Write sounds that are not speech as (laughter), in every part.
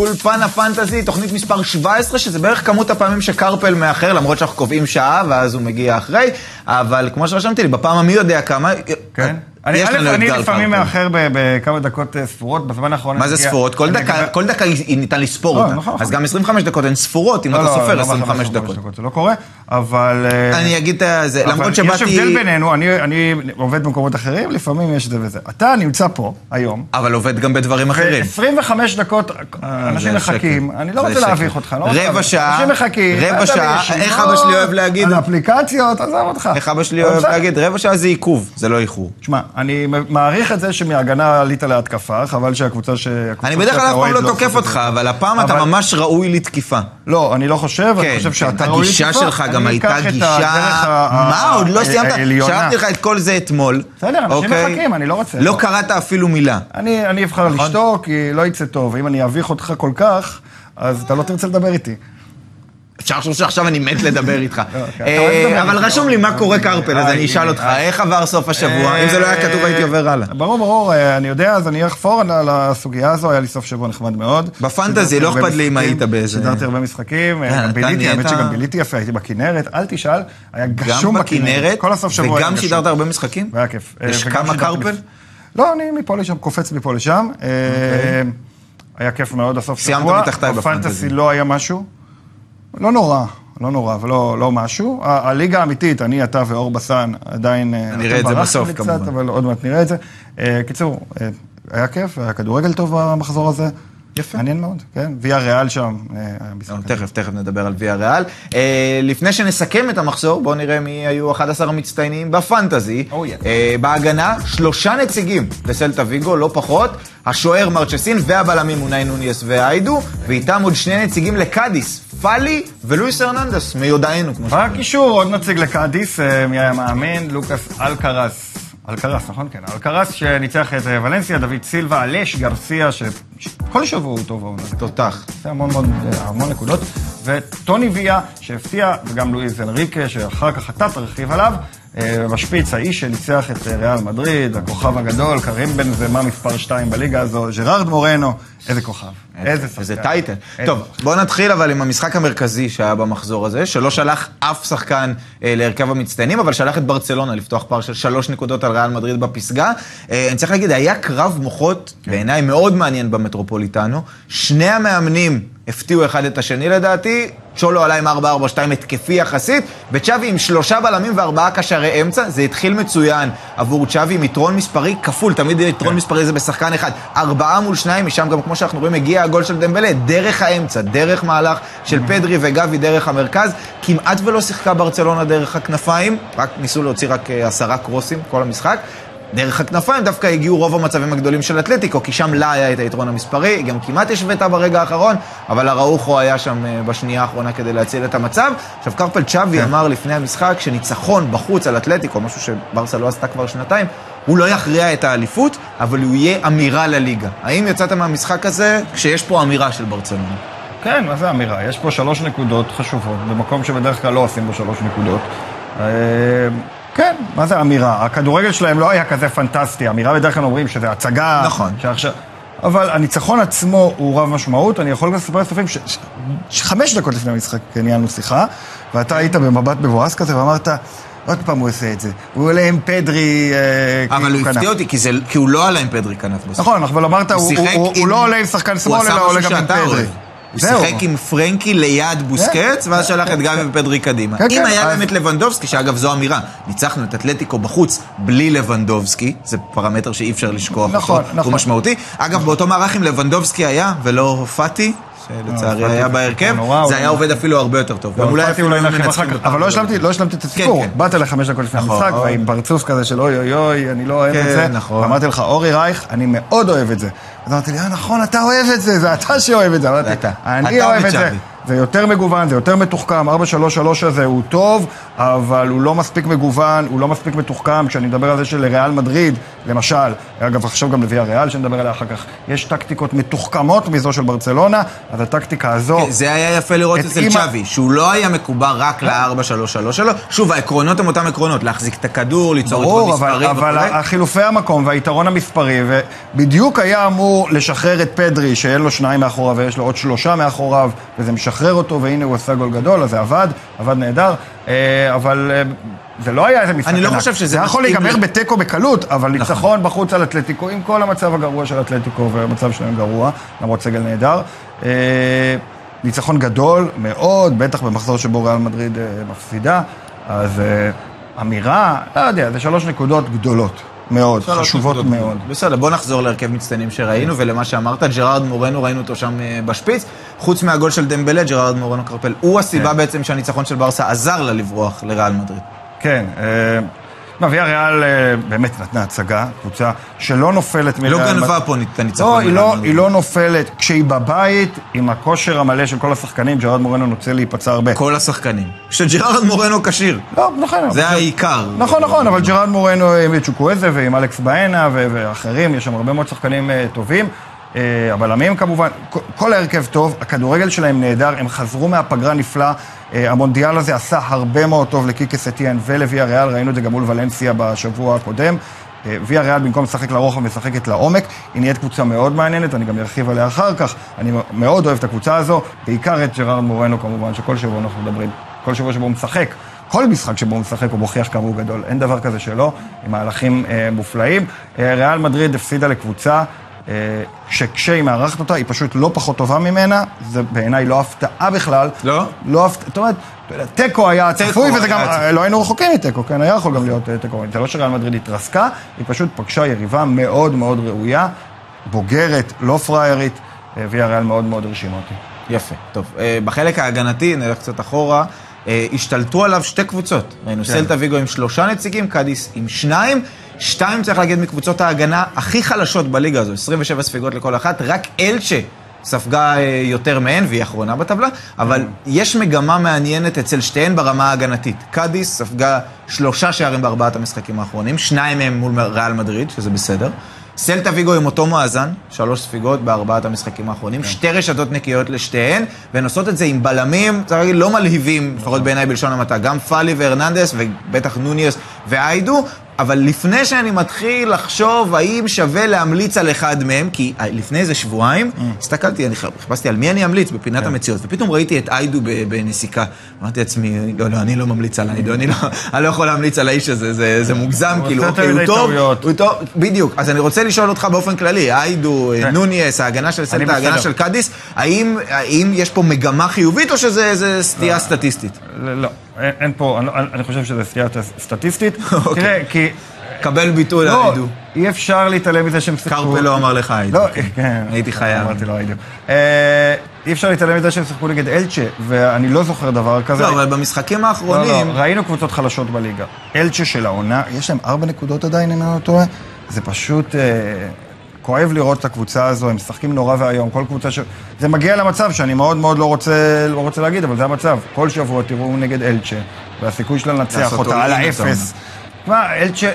אולפן הפנטזי, תוכנית מספר 17, שזה בערך כמות הפעמים שקרפל מאחר, למרות שאנחנו קובעים שעה, ואז הוא מגיע אחרי, אבל כמו שרשמתי לי, בפעם המי יודע כמה, כן. אני, לנו א', אני לפעמים. מאחר בכמה דקות אה, ספורות, בזמן האחרון... מה זה ספורות? כל דקה, כל דקה ניתן לספור לא, אותה. נכון, אז נכון. גם 25 דקות הן ספורות, אם לא, אתה לא, סופר לא, 25 לא, דקות. זה לא קורה, אבל... אה, אני אגיד את זה, למרות יש שבאתי... הבדל בינינו, אני, אני עובד במקומות אחרים, לפעמים יש זה וזה. אתה נמצא פה, היום, אבל עובד גם בדברים אחרים. ו-25 דקות אנשים זה מחכים, שקר. אני לא רוצה. להביך אותך, לא רבע. שעה, אנשים מחכים, רבע שעה, איך אבא שלי אוהב להגיד? על אפליקציות, עזוב אותך. איך אבא שלי אוהב. להגיד, רבע שעה זה עיכוב, זה לא איחור. תשמע, אני מעריך את זה שמהגנה עלית להתקפה, חבל שהקבוצה ש... אני בדרך כלל אף פעם לא תוקף אותך, אבל הפעם אתה ממש ראוי לתקיפה. לא, אני לא חושב, כן, אני חושב שאתה כן, ראוי הגישה לתקוף. שלך גם הייתה גישה... מה, עוד לא סיימת? שלחתי לך את כל זה אתמול. בסדר, אנשים אוקיי? מחכים, אני לא רוצה. לא קראת אפילו מילה. אני אני אבחר נכון. לשתוק, כי לא יצא טוב. אם אני אביך אותך כל כך, אז אתה לא תרצה לדבר איתי. אפשר לחשוב שעכשיו אני מת לדבר איתך. (laughs) אוהב אה, אבל. רשום לי מה קורה קרפל, אז אה, אני אשאל אותך, אה. איך עבר סוף השבוע? אם זה לא היה כתוב הייתי עובר הלאה. ברור, ברור, אה, אני יודע, אז אני אחפור על- הסוגיה הזו, היה לי סוף שבוע נחמד מאוד. בפנטזי, לא אכפת לי אם היית באיזה- שידרתי הרבה משחקים, אה, גם ביליתי, האמת שגם ביליתי יפה, הייתי בכנרת, אל תשאל, היה גשום בכנרת, כל הסוף שבוע היה וגם גשום. שידרת הרבה משחקים? והיה כיף. אה, יש וגם כמה קרפל? לא, אני מפה לשם, קופץ מפה לשם. אה, היה כיף מאוד הסוף שבוע. סיימת מתחתיי בפנטזי. בפנטזי לא היה משהו. לא נורא, לא נורא, ולא לא משהו. ה- הליגה האמיתית, אני, אתה ואור בסן, עדיין... אה, נראה את זה בסוף, קצת, כמובן. אבל עוד מעט נראה את זה. אה, קיצור, אה, היה כיף, היה כדורגל טוב במחזור הזה. יפה. מעניין מאוד, כן. ויה ריאל שם, אה, תכף, תכף נדבר על ויה ריאל. אה, לפני שנסכם את המחזור, בואו נראה מי היו 11 המצטיינים בפנטזי. Oh. אה, בהגנה, שלושה נציגים לסלטה ויגו, לא פחות. השוער מרצ'סין והבלמים אונאי נוניס והיידו, ואיתם עוד שני נציגים לקאדיס, פאלי ולואיס הרננדס, מיודענו, כמו ש... בקישור, עוד נציג לקאדיס, מי היה מאמן? לוקאס אלקרס. אלקרס, נכון? כן. אלקרס שניצח את אה, ולנסיה, דוד סילבה, אלש גרסיה, שכל שבוע הוא טוב העונה. תותח. עושה המון המון, המון נקודות. וטוני ויה, שהפתיע, וגם לואיז אנריקה, שאחר כך אתה תרחיב עליו. אה, בשפיץ, האיש שניצח את אה, ריאל מדריד, הכוכב הגדול, קרים בן זמה מספר 2 בליגה הזו, ג'רארד מורנו, איזה כוכב. איזה שחקן. איזה טייטל. טוב, בואו נתחיל אבל עם המשחק המרכזי שהיה במחזור הזה, שלא שלח אף שחקן אה, להרכב המצטיינים, אבל שלח את ברצלונה לפתוח פער של שלוש נקודות על ריאל מדריד בפסגה. אה, אני צריך להגיד, היה קרב מוחות, בעיניי מאוד מעניין במטרופוליטנו. שני המאמנים הפתיעו אחד את השני לדעתי, צ'ולו עלה עם 4-4-2 התקפי יחסית, וצ'אבי עם שלושה בלמים וארבעה קשרי אמצע, זה התחיל מצוין. עבור צ'אבי עם יתרון מספרי כפול, תמיד יתרון מספרי זה בשחקן אחד. ארבעה מול שניים, משם גם כמו שאנחנו רואים הגיע הגול של דמבלה, דרך האמצע, דרך מהלך של פדרי וגבי דרך המרכז, כמעט ולא שיחקה ברצלונה דרך הכנפיים, רק ניסו להוציא רק אה, עשרה קרוסים כל המשחק. דרך הכנפיים דווקא הגיעו רוב המצבים הגדולים של אתלטיקו, כי שם לה היה את היתרון המספרי, היא גם כמעט השוותה ברגע האחרון, אבל אראוחו היה שם אה, בשנייה האחרונה כדי להציל את המצב. עכשיו, קרפל צ'אבי אמר לפני המשחק שניצחון בחוץ על אתלטיקו, משהו שברסה לא עשתה כבר שנתיים, הוא לא יכריע את האליפות, אבל הוא יהיה אמירה לליגה. האם יצאת מהמשחק הזה כשיש פה אמירה של ברצלונה? כן, מה זה אמירה? יש פה שלוש נקודות חשובות, במקום שבדרך כלל לא עושים בו שלוש נקודות. כן, מה זה אמירה? הכדורגל שלהם לא היה כזה פנטסטי. אמירה בדרך כלל אומרים שזה הצגה. נכון. שעכשיו... אבל הניצחון עצמו הוא רב משמעות. אני יכול גם לספר לצופים ש- ש- שחמש דקות לפני המשחק ניהלנו שיחה, ואתה היית במבט מבואס כזה ואמרת, עוד פעם הוא עושה את זה. הוא עולה עם פדרי... אה, אבל כאילו הוא כנף." הפתיע אותי, כי הוא לא עלה עם פדרי כנף בסוף. נכון, אבל אמרת, הוא- לא עולה עם שחקן שמאל, אלא עולה גם עם פדרי. הוא. שיחק עם פרנקי ליד בוסקץ, ואז שלח את גבי ופדרי קדימה. כן, אם כן, היה את לבנדובסקי, שאגב זו אמירה, ניצחנו את אתלטיקו בחוץ בלי לבנדובסקי, זה פרמטר שאי אפשר לשכוח נכון, אותו, נכון. הוא משמעותי. אגב, באותו מערך אם לבנדובסקי היה, ולא פאטי, שלצערי פאטי היה בהרכב, זה היה עובד אפילו הרבה יותר טוב. גם אפילו אולי היו לכם מנצחים בפעם אבל לא. השלמתי, לא את הסיפור. כן. באת אליי חמש דקות לפני נכון. המשחק, ועם פרצוף כזה של אוי אוי אוי, אני לא אוהב כן, את זה. נכון. ואמרתי לך, אורי רייך, אני מאוד אוהב את זה. אז אמרתי לי, אה, נכון, אתה אוהב את זה, זה אתה שאוהב את זה. אמרתי. אני אוהב את זה. זה יותר מגוון, זה יותר מתוחכם, 4-3-3 הזה הוא טוב, אבל הוא לא מספיק מגוון, הוא לא מספיק מתוחכם. כשאני מדבר על זה שלריאל מדריד, למשל, אגב, עכשיו גם לוויה ריאל, שנדבר עליה אחר כך, יש טקטיקות מתוחכמות מזו של ברצלונה, אז הטקטיקה הזו... זה היה יפה לראות אצל אימא- צ'אבי, שהוא לא היה מקובע רק ל-4-3-3 שלו. שוב, העקרונות הם אותם עקרונות, להחזיק את הכדור, ליצור ברור, אבל, מספרי אבל וכו'. החילופי המקום והיתרון המספרי, ובדיוק היה אמור לשחרר את פדרי, שאין לו שניים מאחוריו ויש לו עוד שלושה מאחוריו, וזה משחרר אותו, והנה הוא עשה גול גדול, אז זה עבד, עבד נהדר, אה, אבל אה, זה לא היה איזה משחק אני לא. חושב שזה זה יכול להיגמר בתיקו בקלות, אבל נכון. ניצחון בחוץ על אתלטיקו, עם כל המצב הגרוע של אתלטיקו, והמצב שלהם גרוע, למרות סגל נהדר. אה, ניצחון גדול מאוד, בטח במחזור שבו ריאל מדריד מפסידה, אז אמירה, לא יודע, זה שלוש נקודות גדולות מאוד, חשובות. מאוד. בסדר, בוא נחזור להרכב מצטיינים שראינו, ולמה שאמרת, ג'רארד מורנו, ראינו אותו שם אה, בשפיץ. חוץ מהגול של דמבלה, ג'רארד מורנו קרפל, הוא הסיבה כן. בעצם שהניצחון של ברסה עזר לה לברוח לריאל מדריד. כן, אה, מה, ויה ריאל אה, באמת נתנה הצגה, קבוצה שלא נופלת לא מריאל גנבה מדריד. פה את הניצחון. לא, היא לא. היא לא נופלת. כשהיא בבית, עם הכושר המלא של כל השחקנים, ג'רארד מורנו נוטה להיפצע הרבה. כל השחקנים. שג'רארד מורנו כשיר. לא, נכון. זה העיקר. נכון, נכון, אבל ג'רארד מורנו עם צ'וקוויזה ועם אלכס באנה ו- ואחרים, יש שם הרבה מאוד שחקנים אה, טובים. אה, הבלמים כמובן, כל- כל ההרכב טוב, הכדורגל שלהם נהדר, הם חזרו מהפגרה נפלא. אה, המונדיאל הזה עשה הרבה מאוד טוב לקיקה סטיאן ולוויה ריאל, ראינו את זה גם מול ולנסיה בשבוע הקודם. אה, ויה ריאל במקום לשחק לרוחב משחקת לעומק, היא נהיית קבוצה מאוד מעניינת, אני גם ארחיב עליה אחר כך, אני מאוד אוהב את הקבוצה הזו, בעיקר את ג'רארד מורנו כמובן, שכל שבוע אנחנו מדברים, כל שבוע שבו הוא משחק, כל משחק שבו הוא משחק הוא מוכיח כמה הוא גדול, אין דבר כזה שלא, עם מהלכים אה, מופלאים. אה, ריאל מדריד הפסידה לקבוצה שכשהיא מארחת אותה, היא פשוט לא פחות טובה ממנה, זה בעיניי לא הפתעה בכלל. לא? לא הפתעה, זאת אומרת, תיקו היה צפוי, וזה גם, צפוי. לא היינו רחוקים מתיקו, כן, היה יכול גם להיות אה, תיקו. זה לא שריאל מדריד התרסקה, היא פשוט פגשה יריבה מאוד מאוד ראויה, בוגרת, לא פריירית, אה, והיא הריאל מאוד מאוד הרשימה אותי. יפה, טוב. אה, בחלק ההגנתי, נלך קצת אחורה, אה, השתלטו עליו שתי קבוצות. ראינו כן. סלטה ויגו עם שלושה נציגים, קאדיס עם שניים. שתיים, צריך להגיד, מקבוצות ההגנה הכי חלשות בליגה הזו, 27 ספיגות לכל אחת, רק אלצ'ה ספגה אה, יותר מהן, והיא אחרונה בטבלה, אבל יש מגמה מעניינת אצל שתיהן ברמה ההגנתית. קאדיס ספגה שלושה שערים בארבעת המשחקים האחרונים, שניים מהם מול ריאל מדריד, שזה בסדר. סלטה ויגו עם אותו מאזן, שלוש ספיגות בארבעת המשחקים האחרונים, שתי רשתות נקיות לשתיהן, והן עושות את זה עם בלמים, צריך להגיד, לא מלהיבים, לפחות בעיניי בלשון המעטה, גם פאלי והרננדס, ובטח נוניוס ואיידו, אבל לפני שאני מתחיל לחשוב האם שווה להמליץ על אחד מהם, כי לפני איזה שבועיים, הסתכלתי, אני חיפשתי על מי אני אמליץ בפינת המציאות, ופתאום ראיתי את איידו בנסיקה. אמרתי לעצמי, לא, לא, אני לא ממליץ על איידו, אני לא, אני לא יכול להמליץ על האיש הזה, זה, זה מוגזם, כאילו, אוקיי, הוא טוב. הוא טוב, בדיוק. אז אני רוצה לשאול אותך באופן כללי, איידו, כן. נוניס, ההגנה של סלטה, ההגנה. של קאדיס, האם, האם יש פה מגמה חיובית או שזה סטייה סטטיסטית? לא, לא, אין אין פה, אני, לא- אני חושב שזה סטייה סטטיסטית. (laughs) אוקיי. תראה, כי... קבל ביטוי לא, לאיידו. אי אפשר להתעלם מזה שהם שיחקו... קרפל לא אמר לך איידו. לא, (laughs) כן. הייתי חייב. אמרתי לו היידו. אה, אי אפשר להתעלם מזה שהם שיחקו נגד אלצ'ה, ואני לא זוכר דבר כזה. לא, אבל במשחקים לא, האחרונים... לא, ראינו קבוצות חלשות בליגה. אלצ'ה של העונה, יש להם ארבע נקודות עדיין, אם אני לא טועה. זה פשוט... כואב לראות את הקבוצה הזו, הם משחקים נורא ואיום, כל קבוצה ש... זה מגיע למצב שאני מאוד מאוד לא רוצה, לא רוצה להגיד, אבל זה המצב. כל שבוע תראו נגד אלצ'ה, והסיכוי שלה לנצח אותה על האפס. תשמע, אלצ'ה,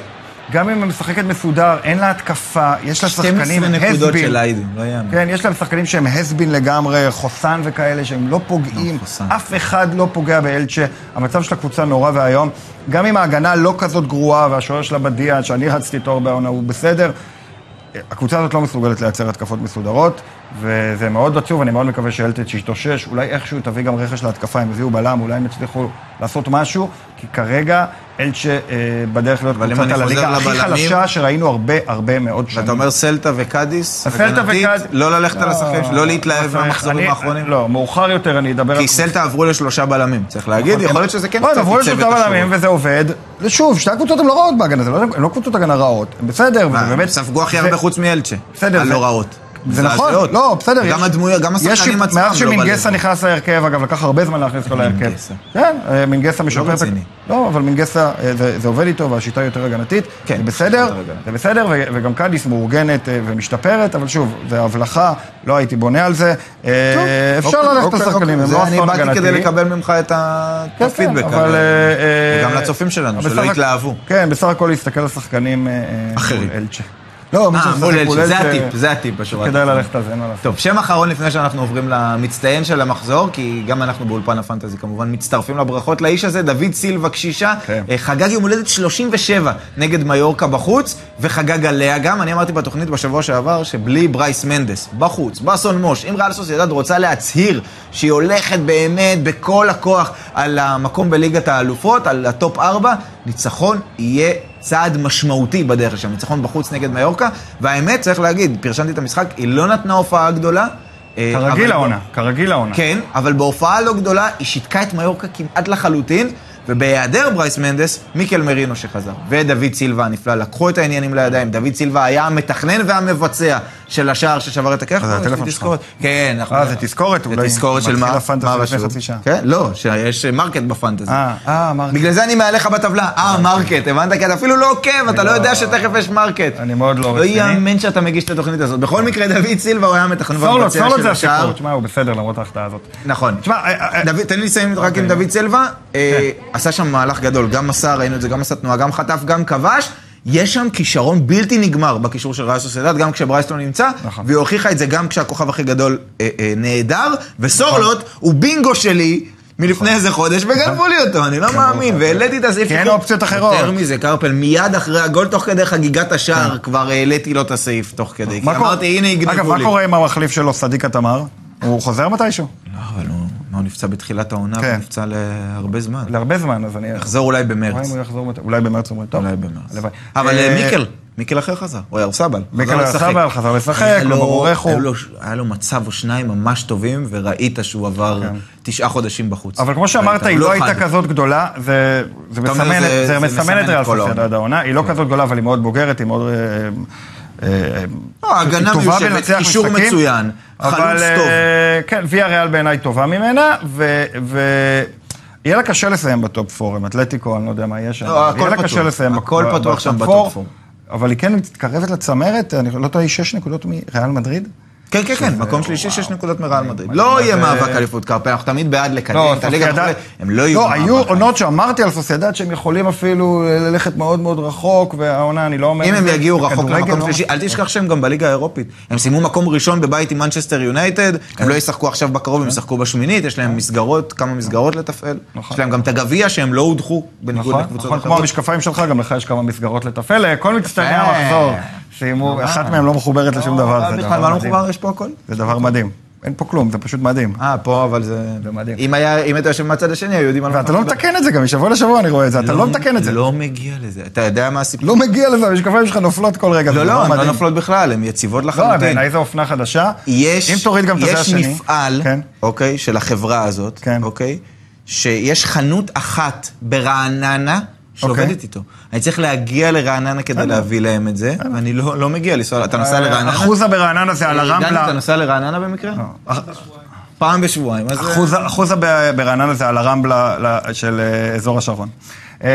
גם אם היא משחקת מסודר, אין לה התקפה, יש לה 12 שחקנים נקודות הסבין. של איידו, לא יאמן. כן, יש להם שחקנים שהם הסבין לגמרי, חוסן וכאלה, שהם לא פוגעים. לא. אף אחד לא פוגע באלצ'ה. המצב של הקבוצה נורא ואיום. גם אם ההגנה לא כזאת גרועה, והשוער שלה בדיה, שאני רצתי איתו הרבה העונה, הוא בסדר. הקבוצה הזאת לא מסוגלת לייצר התקפות מסודרות, וזה מאוד עצוב, אני מאוד מקווה שאלטץ' יתאושש, אולי איכשהו תביא גם רכש להתקפה, הם הביאו בלם, אולי הם יצליחו לעשות משהו, כי כרגע אלצ'ה אה, בדרך להיות קבוצת אני הליגה הכי חלשה שראינו הרבה הרבה מאוד שנים. ואתה אומר סלטה וקאדיס, סלטה הגנתית, וקאד- לא ללכת על השחקנים, לא, לא להתלהב לא. מהמחזורים האחרונים? לא, מאוחר יותר אני אדבר על... כי סלטה עברו לשלושה בלמים, צריך להגיד, יכול להיות שזה כן לא, הם קצת עברו לשלושה. בלמים וזה עובד. ושוב, שתי הקבוצות הן לא רעות בהגנה, לא- הן לא קבוצות הגנה רעות. הן בסדר, וזה מה, באמת... ספגו הכי הרבה חוץ מאלצ'ה. זה- הלא רעות. זה נכון. לא, בסדר. גם הדמויות, גם השחקנים עצמם מאז לא שמינגסה בלב. נכנס להרכב, אגב, לקח הרבה זמן להכניס אותו להרכב. כן, אה, מינגסה משפר את... ה- רציני. לא, אבל מינגסה, אה, זה עובד איתו, והשיטה יותר הגנתית. כן, זה בסדר. זה בסדר, וגם קאדיס מאורגנת אה, ומשתפרת, אבל שוב, זה הבלחה, לא הייתי בונה על זה. אפשר אוקיי, ללכת אוקיי, לשחקנים, אוקיי. הם לא אני אסון באתי הגנתי. כדי לקבל ממך את כן, הפידבק. כן, אה, וגם לצופים שלנו, שלא יתלהבו. כן, בסך הכל להסתכל על שחקנים... אחרים. לא, מי אה, שמשחק מול אלצ'ה, זה הטיפ, זה הטיפ בשורה. כדאי. ללכת על זה, אין מה לעשות. טוב, שם אחרון לפני שאנחנו עוברים למצטיין של המחזור, כי גם אנחנו באולפן הפנטזי כמובן מצטרפים לברכות לאיש הזה, דוד סילבה קשישה, כן. אה, חגג יום הולדת 37 נגד מיורקה בחוץ, וחגג עליה גם. אני אמרתי בתוכנית בשבוע שעבר שבלי ברייס מנדס, בחוץ, בסון מוש, אם ריאל סוסיידד רוצה להצהיר שהיא הולכת באמת בכל הכוח על המקום בליגת האלופות, על ה top 4, ניצחון יהיה צעד משמעותי בדרך לשם, ניצחון בחוץ נגד מיורקה, והאמת, צריך להגיד, פרשנתי את המשחק, היא לא נתנה הופעה גדולה. אה, כרגיל העונה, כרגיל העונה. כן, אבל בהופעה לא גדולה, היא שיתקה את מיורקה כמעט לחלוטין, ובהיעדר ברייס מנדס, מיקל מרינו שחזר, ודוד סילבה הנפלא, לקחו את העניינים לידיים. דוד סילבה היה המתכנן והמבצע של השער ששבר את הקרח. זה יש לי הטלפון שלך. כן, אנחנו... אה, זה תזכורת זה אולי. תזכורת של מתחיל מה? הפנטזי מה לפני? חצי שעה. כן, לא, שיש market בפנטזי. אה, אה, אמרתי. בגלל זה אני מעליך בטבלה, אה, market, הבנת? כי אתה אפילו לא עוקב, אתה לא יודע שתכף יש market. אני מאוד לא לא רציני. ייאמן שאתה מגיש את התוכנית הזאת. בכל מקרה, דוד סילבה הוא היה והמבצע סולו של זה השער. תשמע, הוא בסדר למרות ההחטאה הזאת. נכון. תשמע, אה, אה, תן לי לסיים רק עם דוד סילבה. אה, עשה שם מהלך גדול, גם מסר, ראינו את זה, גם עשה תנועה, גם חטף, גם כבש. יש שם כישרון בלתי נגמר בקישור של ריאל סוסיידד, גם כשברייס לא נמצא, נכון. והיא הוכיחה את זה גם כשהכוכב הכי גדול אה, אה, נעדר, וסורלוט הוא בינגו שלי. מלפני איזה חודש, וגנבו לי אותו, אני לא מאמין, והעליתי את הסעיף. כי אין. אופציות אחרות. יותר מזה, קרפל, מיד אחרי הגול, תוך כדי חגיגת השער, כבר העליתי לו את הסעיף תוך כדי. כי מה אמרתי, הנה אגב, יגנבו מה לי. קורה עם המחליף שלו, סדיקה תמר? הוא חוזר מתישהו? לא, אבל הוא הוא נפצע בתחילת העונה, כן. הוא נפצע להרבה זמן. להרבה זמן, אז אני... יחזור אולי במרץ. אולי הוא יחזור אולי במרץ אומרים, טוב. אולי במרץ. הלוואי. אבל אה, אה, מיקל, מיקל אחר חזר, הוא היה ארסבל. מיקל ארסבל חזר לשחק, היה לא ברור איך הוא. היה לו- היה מצב או שניים ממש טובים, וראית שהוא עבר תשעה חודשים בחוץ. כן. אבל כמו שאמרת, היא הוא לא הייתה. כזאת גדולה, זה מסמן זה- את- ריאל כל העונה. היא לא כזאת גדולה, אבל היא מאוד בוגרת, היא מאוד... אה, לא, הגנה היא טובה מיושבת, קישור מצוין, חלוץ טוב. אה, כן, ויה ריאל בעיניי טובה ממנה, יהיה לה קשה לסיים ב top 4 עם אתלטיקו, אני לא יודע מה יהיה שם. לא, הכל יהיה לה. קשה לסיים הכל פתוח שם ב top ב top 4, אבל היא כן מתקרבת לצמרת, אני לא טועה, היא 6 נקודות מריאל מדריד. כן, כן, כן, מקום שלישי, שש נקודות מריאל מדריד. לא יהיה מאבק אליפות קרפל, אנחנו תמיד בעד לקדם לא, את הליגה, וכולי. הם לא יהיו לא, במאבק. היו עונות שאמרתי על סוסיידד שהם יכולים אפילו ללכת מאוד מאוד רחוק, והעונה, אני לא אומר... אם הם יגיעו רחוק למקום לא- שלישי, אל תשכח שהם גם בליגה האירופית. הם סיימו מקום ראשון בבית עם מנצ'סטר יונייטד, הם לא ישחקו עכשיו בקרוב, הם ישחקו בשמינית, יש להם מסגרות, כמה מסגרות לתפעל. נכון. יש להם גם את הגביע שהם לא הודחו, בניגוד נכון, לקבוצות נכון, כמו אחרות. המשקפיים שלך, גם לך יש כמה מסגרות לתפעל. כל מצטייני. המחזור סיימו, אחת מהן לא מחוברת לשום דבר, זה דבר מה לא מדהים. מחובר? יש פה הכל? זה דבר מדהים. אין פה כלום, זה פשוט מדהים. אה, פה, אבל זה... זה מדהים. אם היה- אם היית יושב מהצד השני, היו יודעים על מה ואתה לא. מתקן את זה, גם משבוע לשבוע אני רואה את זה, אתה לא מתקן את זה. לא מגיע לזה. אתה יודע מה הסיפור? לא מגיע לזה, המשקפיים שלך נופלות כל רגע. זה לא, לא, הן לא מדהים. נופלות בכלל, הן יציבות לא, לחלוטין. בעיניי זו אופנה חדשה. יש, אם תוריד גם את הזה יש השני. מפעל, כן. אוקיי, של החברה הזאת, כן. אוקיי, שיש חנות אחת ברעננה שעובדת אוקיי. איתו. אני צריך להגיע לרעננה כדי להביא להם את זה, ואני לא לא מגיע לנסוע, אתה נוסע לרעננה? אחוזה ברעננה זה על הרמפלה. אתה נוסע לרעננה במקרה? פעם בשבועיים. אחוזה- אחוזה ב- ברעננה זה על הרמבלה של אה, אזור השרון. אה,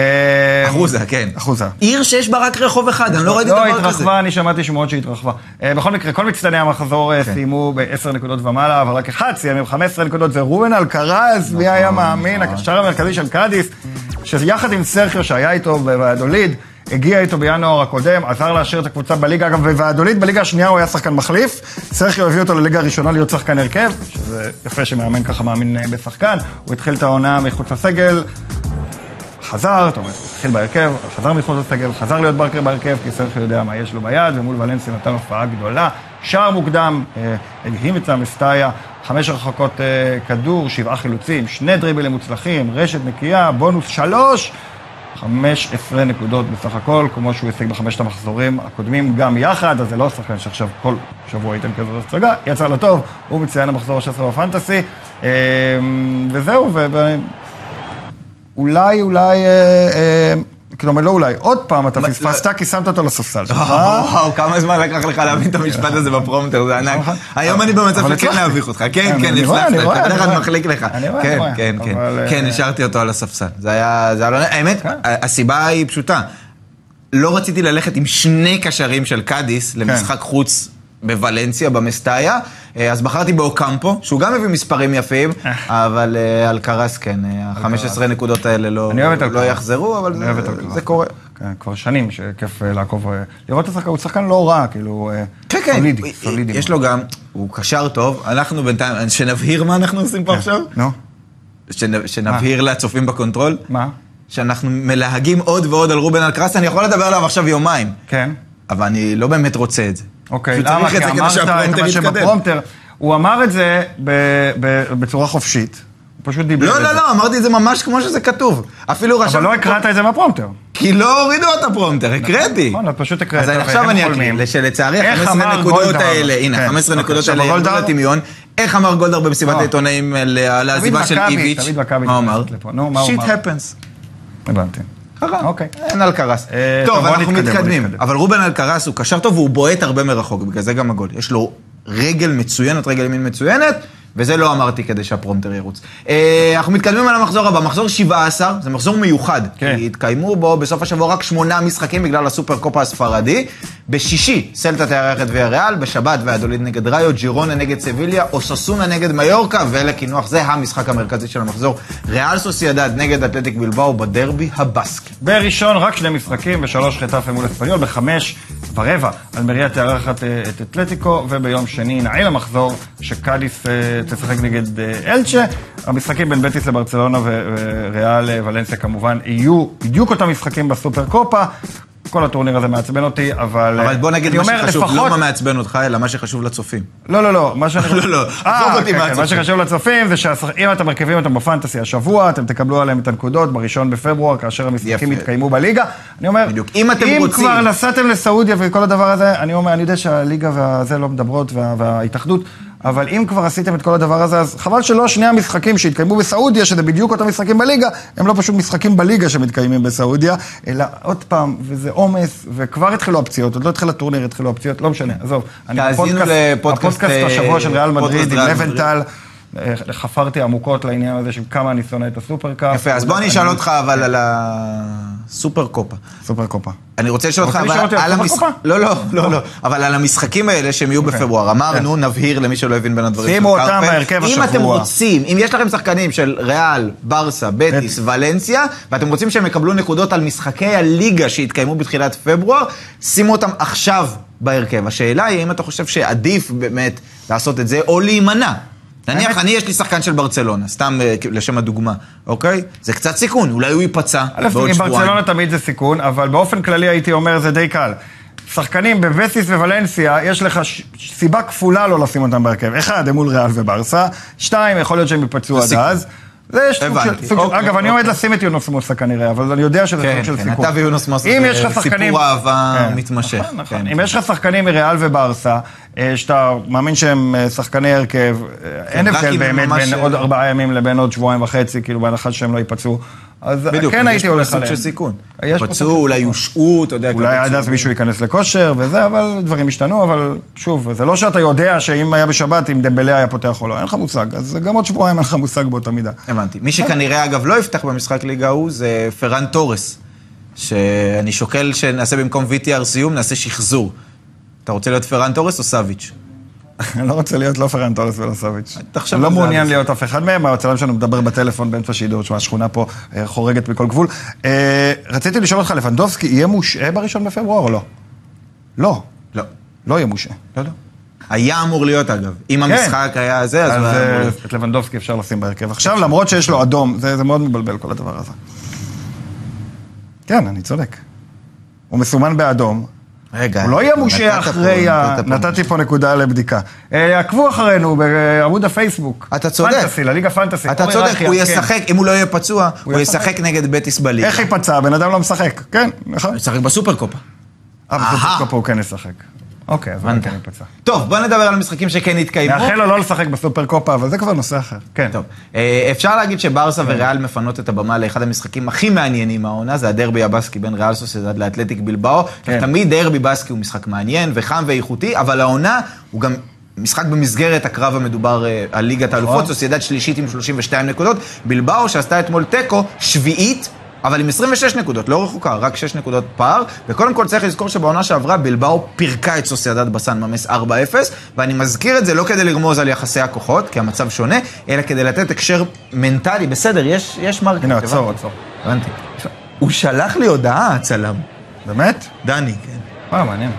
אחוזה, כן. אחוזה. עיר שיש בה רק רחוב אחד, אני לא ראיתי לא, דבר כזה. התרחבה, אני שמעתי שמועות שהתרחבה. אה, בכל מקרה, כל מצטייני המחזור כן. אה, סיימו ב-10 נקודות ומעלה, אבל רק אחד סיים עם 15 נקודות, זה רובן אלקרז, מי היה מאמין, הקשר המרכזי של קאדיס, שיחד עם סרחיו שהיה איתו בוועדוליד, הגיע איתו בינואר הקודם, עזר להשאיר את הקבוצה בליגה, אגב, בוועדוליד, בליגה השנייה הוא היה שחקן מחליף, סרחיו הביא אותו לליגה הראשונה להיות שחקן הרכב, שזה יפה שמאמן ככה מאמין אה, בשחקן, הוא התחיל את העונה מחוץ לסגל, חזר, זאת אומרת, התחיל בהרכב, חזר מחוץ לסגל, חזר להיות ברקר בהרכב, כי סרחיו יודע מה יש לו ביד, ומול ולנסיה נתן הופעה גדולה. שער מוקדם, אה, הגהים את המסטאיה, חמש הרחקות אה, כדור, שבעה חילוצים, שני דריבלים מוצלחים, רשת נקייה, בונוס שלוש, 15 נקודות בסך הכל, כמו שהוא השיג בחמשת המחזורים הקודמים גם יחד, אז זה לא שחקן שעכשיו כל שבוע ייתן כזאת הצגה, יצא לו טוב, הוא מציין המחזור ה-16 בפנטסי, אה, וזהו, ו... ו- אולי, אולי, אה, אה, כלומר, לא אולי, עוד פעם אתה פספסת כי שמת אותו לספסל שלך. וואו, כמה זמן לקח לך להבין את המשפט הזה בפרומטר, זה ענק. היום אני במצב שכן הצלחתי. להביך אותך. כן, כן, רואה, הצלחת, אתה רואה. מחליק לך. כן. כן, כן. אבל, כן, אה, השארתי אותו על הספסל. זה היה זה היה לא... האמת, כן. הסיבה היא פשוטה. לא רציתי ללכת עם שני קשרים של קאדיס למשחק חוץ בוולנסיה, במסטאיה, אה, אז בחרתי באוקמפו, שהוא גם מביא מספרים יפים, אבל אה, אלקרס כן, ה-15 נקודות האלה לא לא. יחזרו, אבל זה- קורה. כן, כבר שנים שכיף אה, לעקוב, אה, לראות את השחקן, הוא שחקן לא רע, כאילו, אה, כן, כן, סולידי, סולידי. יש. לו גם, הוא קשר טוב, אנחנו בינתיים, שנבהיר מה אנחנו עושים פה עכשיו? נו, שנ- שנבהיר לצופים ב control, מה? שאנחנו מלהגים עוד ועוד על רובן אלקרס, אני יכול לדבר עליו עכשיו יומיים, כן. אבל אני לא באמת רוצה את זה. אוקיי, למה? כי אמרת את מה. שבפרומטר. הוא אמר את זה ב- ב- בצורה חופשית. הוא פשוט דיבר לא, את לא, זה. לא, אמרתי את זה ממש כמו שזה כתוב. אפילו אבל רשמתי... לא הקראת את זה מהפרומטר. כי לא הורידו את הפרומטר, הקראתי. נכון, את פשוט הקראת, אז אני- עכשיו אני. אקריא, שלצערי איך 15 אמר הנקודות גולדהר? האלה, הנה, כן, 15 אוקיי, נקודות האלה ירדו? לטמיון. איך אמר גולדהר במסיבת לא. העיתונאים על על העזיבה של מכבי, איביץ'? תמיד מכבי מה הוא אמר? נכנסת לפה. נו, מה הוא shit אמר? happens. הבנתי. קרה. אוקיי. אין אלקרס. אה, טוב, אנחנו מתקדמים. אבל רובן אלקרס הוא קשר טוב והוא בועט הרבה מרחוק, בגלל זה גם הגול. יש לו רגל מצוינת, רגל ימין מצוינת, וזה לא אמרתי כדי שהפרומטר ירוץ. אה, אנחנו מתקדמים על המחזור הבא, מחזור 17, זה מחזור מיוחד. כן. כי התקיימו בו בסוף השבוע רק שמונה משחקים בגלל הסופר קופה הספרדי. בשישי, סלטה תארח את ויה ריאל, בשבת ויאדוליד נגד ראיו, ג'ירונה נגד סביליה, אוססונה נגד מיורקה, ולקינוח זה המשחק המרכזי של המחזור. ריאל סוסיידד נגד אתלטיק בלבאו בדרבי הבסקי. בראשון רק שני משחקים, בשלוש חטאפה מול אספניול, בחמש ורבע אלמריה תארחת אה, את אתלטיקו, וביום שני נעיל המחזור שקאדיס אה, תשחק נגד אה, אלצ'ה. המשחקים בין בטיס לברצלונה וריאל אה, ולנסיה כמובן יהיו בדיוק אותם משחקים בסופר קופה. כל הטורניר הזה מעצבן אותי, אבל... אבל בוא נגיד מה שחשוב, לפחות- לא מה מעצבן אותך, אלא מה שחשוב לצופים. לא, לא, לא, מה שאני... (laughs) לא, לא, אה, עזוב אותי כן, כן, מהצופים. מה שחשוב לצופים זה שאם אתם מרכיבים אותם בפנטסי השבוע, אתם תקבלו עליהם את הנקודות בראשון בפברואר, כאשר המשחקים. יתקיימו בליגה. אני אומר. אם אתם אם רוצים- כבר נסעתם לסעודיה וכל הדבר הזה, אני אומר, אני יודע שהליגה והזה לא מדברות, וה- וההתאחדות, אבל אם כבר עשיתם את כל הדבר הזה, אז חבל שלא שני המשחקים שהתקיימו בסעודיה, שזה בדיוק אותם משחקים בליגה, הם לא פשוט משחקים בליגה שמתקיימים בסעודיה, אלא עוד פעם, וזה עומס, וכבר התחילו הפציעות, עוד לא התחיל הטורניר, התחילו הפציעות, לא משנה, עזוב. תאזינו לפודקאסט, הפודקאסט אה, השבוע של ריאל מדריד עם. לבנטל. חפרתי עמוקות לעניין הזה של כמה אני שונא את הסופרקאפ. יפה, אז בוא אני אשאל אותך אבל על הסופר קופה. סופר קופה. אני רוצה לשאול אותך אבל על המשחק... לא, לא, לא, לא. אבל על המשחקים האלה שהם יהיו אוקיי. בפברואר. אמרנו, נבהיר למי שלא הבין בין הדברים שימו אותם. בהרכב אם אתם השבוע. רוצים, אם יש לכם שחקנים של ריאל, ברסה, בטיס, ולנסיה, ואתם רוצים שהם יקבלו נקודות על משחקי הליגה שהתקיימו בתחילת פברואר, שימו אותם עכשיו בהרכב. השאלה היא, האם אתה חושב שעדיף באמת לעשות את זה, או להימנע? נניח, האמת- אני, יש לי שחקן של ברצלונה, סתם אה, לשם הדוגמה, אוקיי? זה קצת סיכון, אולי הוא ייפצע בעוד עם שבועיים. ברצלונה תמיד זה סיכון, אבל באופן כללי הייתי אומר זה די קל. שחקנים בבסיס וולנסיה, יש לך ש- סיבה כפולה לא לשים אותם בהרכב. אחד, הם מול ריאל וברסה. שתיים, יכול להיות שהם ייפצעו עד. אז. זה יש סוג. של... סוג אוקיי, אגב, אני עומד אוקיי. לשים את יונוס מוסה כנראה, אבל אני יודע שזה כן, סוג של כן, סיכון. אתה ויונוס מוסה זה. סיפור אהבה כן, מתמשך. נכון, נכון. כן, אם כן. יש לך שחקנים מריאל וברסה, אה, שאתה מאמין שהם אה, שחקני הרכב, אה, אין רק הבדל באמת בין עוד ארבעה ימים לבין עוד שבועיים וחצי, כאילו בהנחה שהם לא ייפצעו. אז בדיוק, כן הייתי הולך עליהם. סיכון. יש פה סוג פצעו, של אולי סיכון. יושעו, אתה יודע. אולי עד פצעו. אז מישהו ייכנס לכושר וזה, אבל דברים השתנו, אבל שוב, זה לא שאתה יודע שאם היה בשבת, אם דמבלה היה פותח או לא, אין לך מושג. אז גם עוד שבועיים אין לך מושג באותה מידה. הבנתי. מי שכנראה, אגב, לא יפתח במשחק ליגה ההוא זה פרן תורס, שאני שוקל שנעשה במקום VTR סיום, נעשה שחזור. אתה רוצה להיות פרן תורס או סאביץ'? אני (laughs) לא רוצה להיות לא פרן תורס ולא. תחשוב אני לא מעוניין להיות אף אחד מהם, הצלם שלנו מדבר בטלפון באמצע שידור, תשמע, השכונה פה אה, חורגת מכל גבול. אה, רציתי לשאול אותך, לבנדובסקי יהיה מושעה בראשון בפברואר או לא? לא, לא. לא יהיה מושעה. לא, לא. היה אמור להיות, אגב. אם כן. המשחק היה זה, אז היה אמור אה, להיות. את לבנדובסקי אפשר לשים בהרכב. עכשיו, למרות שיש לו אדום, זה זה מאוד מבלבל כל הדבר הזה. כן, אני צודק. הוא מסומן באדום, רגע. הוא לא יהיה מושעה פה- אחרי ה... נתתי פה נקודה לבדיקה. אה, עקבו אחרינו בעמוד הפייסבוק. אתה צודק. פנטסי, לליגה פנטסי. אתה צודק, הוא כן. ישחק, אם הוא לא יהיה פצוע, הוא ישחק. נגד בטיס בליגה. איך ייפצע? הבן אדם לא משחק. כן, נכון. הוא ישחק בסופר קופה. אה, אהה. בסופרקופ הוא כן ישחק. אוקיי, אז הבנת. ייפצע. טוב, בוא נדבר על המשחקים שכן התקיימו. נאחל לו לא לשחק בסופר קופה, אבל זה כבר נושא אחר. כן. טוב, אה, אפשר להגיד שברסה וריאל מפנות את הבמה לאחד המשחקים הכי מעניינים מהעונה, זה הדרבי הבסקי בין ריאל סוסיידד לאתלטיק בלבאו. כן. תמיד דרבי בסקי הוא משחק מעניין וחם ואיכותי, אבל העונה הוא גם... משחק במסגרת הקרב המדובר אה, על ליגת האלופות, סוסיידד שלישית עם 32 נקודות, בלבאו שעשתה אתמול תיקו, שביעית, אבל עם 26 נקודות, לא רחוקה, רק 6 נקודות פער, וקודם כל צריך לזכור שבעונה שעברה בילבאו פירקה את סוסיידד בסן ממס 4-0, ואני מזכיר את זה לא כדי לרמוז על יחסי הכוחות, כי המצב שונה, אלא כדי לתת הקשר מנטלי, בסדר, יש, יש market. הנה. עצור, עצור. הבנתי. הוא שלח לי הודעה, הצלם. באמת? דני, כן. וואו, מעניין.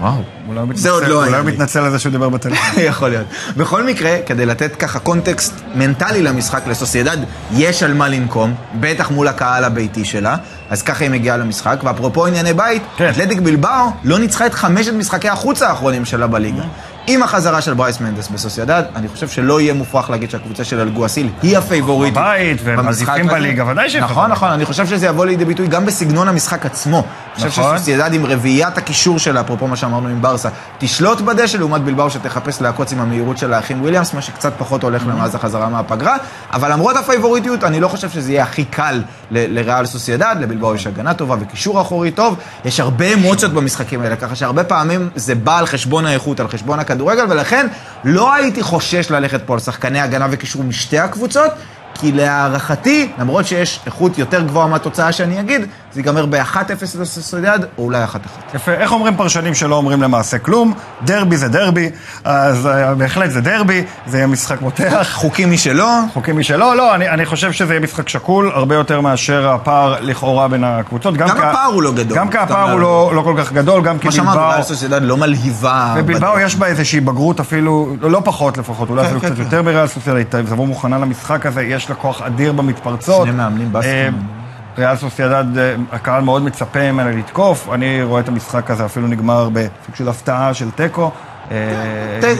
וואו. אולי הוא זה עוד מתנצל- לא היה אולי הוא לי. מתנצל על זה שהוא דיבר בטלפון. (laughs) יכול להיות. בכל מקרה, כדי לתת ככה קונטקסט מנטלי למשחק, לסוסיידד יש על מה לנקום, בטח מול הקהל הביתי שלה, אז ככה היא מגיעה למשחק. ואפרופו ענייני בית, כן. אתלטיק בלבאו לא ניצחה את חמשת משחקי החוץ האחרונים שלה בליגה. עם החזרה של ברייס מנדס בסוסיידד, אני חושב שלא יהיה מופרך להגיד שהקבוצה של אלגואסיל היא הפייבוריטית. בבית, והם הזה. בליגה, ודאי שהם נכון. נכון, אני חושב שזה יבוא לידי ביטוי גם בסגנון המשחק עצמו. אני חושב נכון. שסוסיידד עם רביעיית הקישור שלה, אפרופו מה שאמרנו עם ברסה, תשלוט בדשא לעומת בלבאו שתחפש לעקוץ עם המהירות של האחים וויליאמס, מה שקצת פחות הולך לה מאז החזרה מהפגרה. אבל למרות הפייבוריטיות, אני לא חושב שזה יהיה הכי קל לריאל סוסיידד, לבלבאו יש הגנה טובה וקישור אחורי טוב. יש הרבה אמוציות במשחקים האלה, ככה שהרבה פעמים זה בא על חשבון האיכות, על חשבון הכדורגל, ולכן לא הייתי חושש ללכת פה על שחקני הגנה וקישור משתי הקבוצות. כי להערכתי, למרות שיש איכות יותר גבוהה מהתוצאה שאני אגיד, זה ייגמר ב-1-0 לסוסיידד, או אולי 1-1. יפה, איך אומרים פרשנים שלא אומרים למעשה כלום? דרבי זה דרבי, אז אה, בהחלט זה דרבי, זה יהיה משחק מותח. (laughs) חוקים משלו, חוקים משלו, לא, אני, אני חושב שזה יהיה משחק שקול, הרבה יותר מאשר הפער לכאורה בין הקבוצות. גם כי ה- הפער הוא לא גדול. גם כי הפער הוא לא, לא כל כך גדול, גם כי שאמרנו, בלבאו... ריאל סוסיידד לא מלהיבה. ובלבאו. יש בה איזושהי בגרות אפילו, לא פחות לפחות, אולי כן, אפילו כן, קצת כן. יותר מריאל סוסיידד, תבוא מוכנה למשחק הזה, יש לה כוח אדיר במתפרצות. שני מאמנים בסקים. ריאל סוסיידד, אה, הקהל מאוד מצפה ממנה לתקוף, אני רואה את המשחק הזה אפילו נגמר בסוג של הפתעה של תיקו. אה,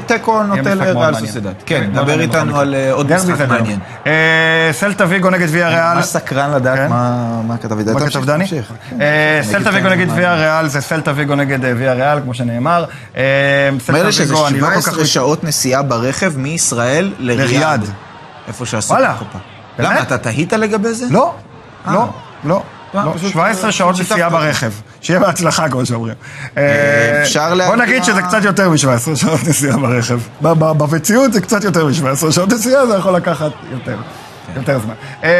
תיקו נוטה לריאל. סוסיידד. כן, דבר איתנו. על אה, עוד משחק. מעניין. סלטה ויגו נגד ויה ריאל. ממש סקרן לדעת כן. מה מה כתב איתי. מה כתב דני? סלטה ויגו נגד מה- ויה ריאל זה סלטה ויגו נגד ויה ריאל, כמו שנאמר. לי שזה ויגו, אני לא כל כך 17 שעות נסיעה ברכב מישראל לריאד. איפה שעשו. את. באמת? למה, אתה תהית לגבי זה? לא. לא, לא. לא, לא, פשוט- 17 שעות שיתפת נסיעה. ברכב. שיהיה בהצלחה, כמו שאומרים. אה, אפשר בוא להגיע- נגיד שזה קצת יותר מ-17 שעות נסיעה ברכב. במציאות זה קצת יותר מ-17 שעות נסיעה, זה יכול לקחת יותר. יותר זמן. אה,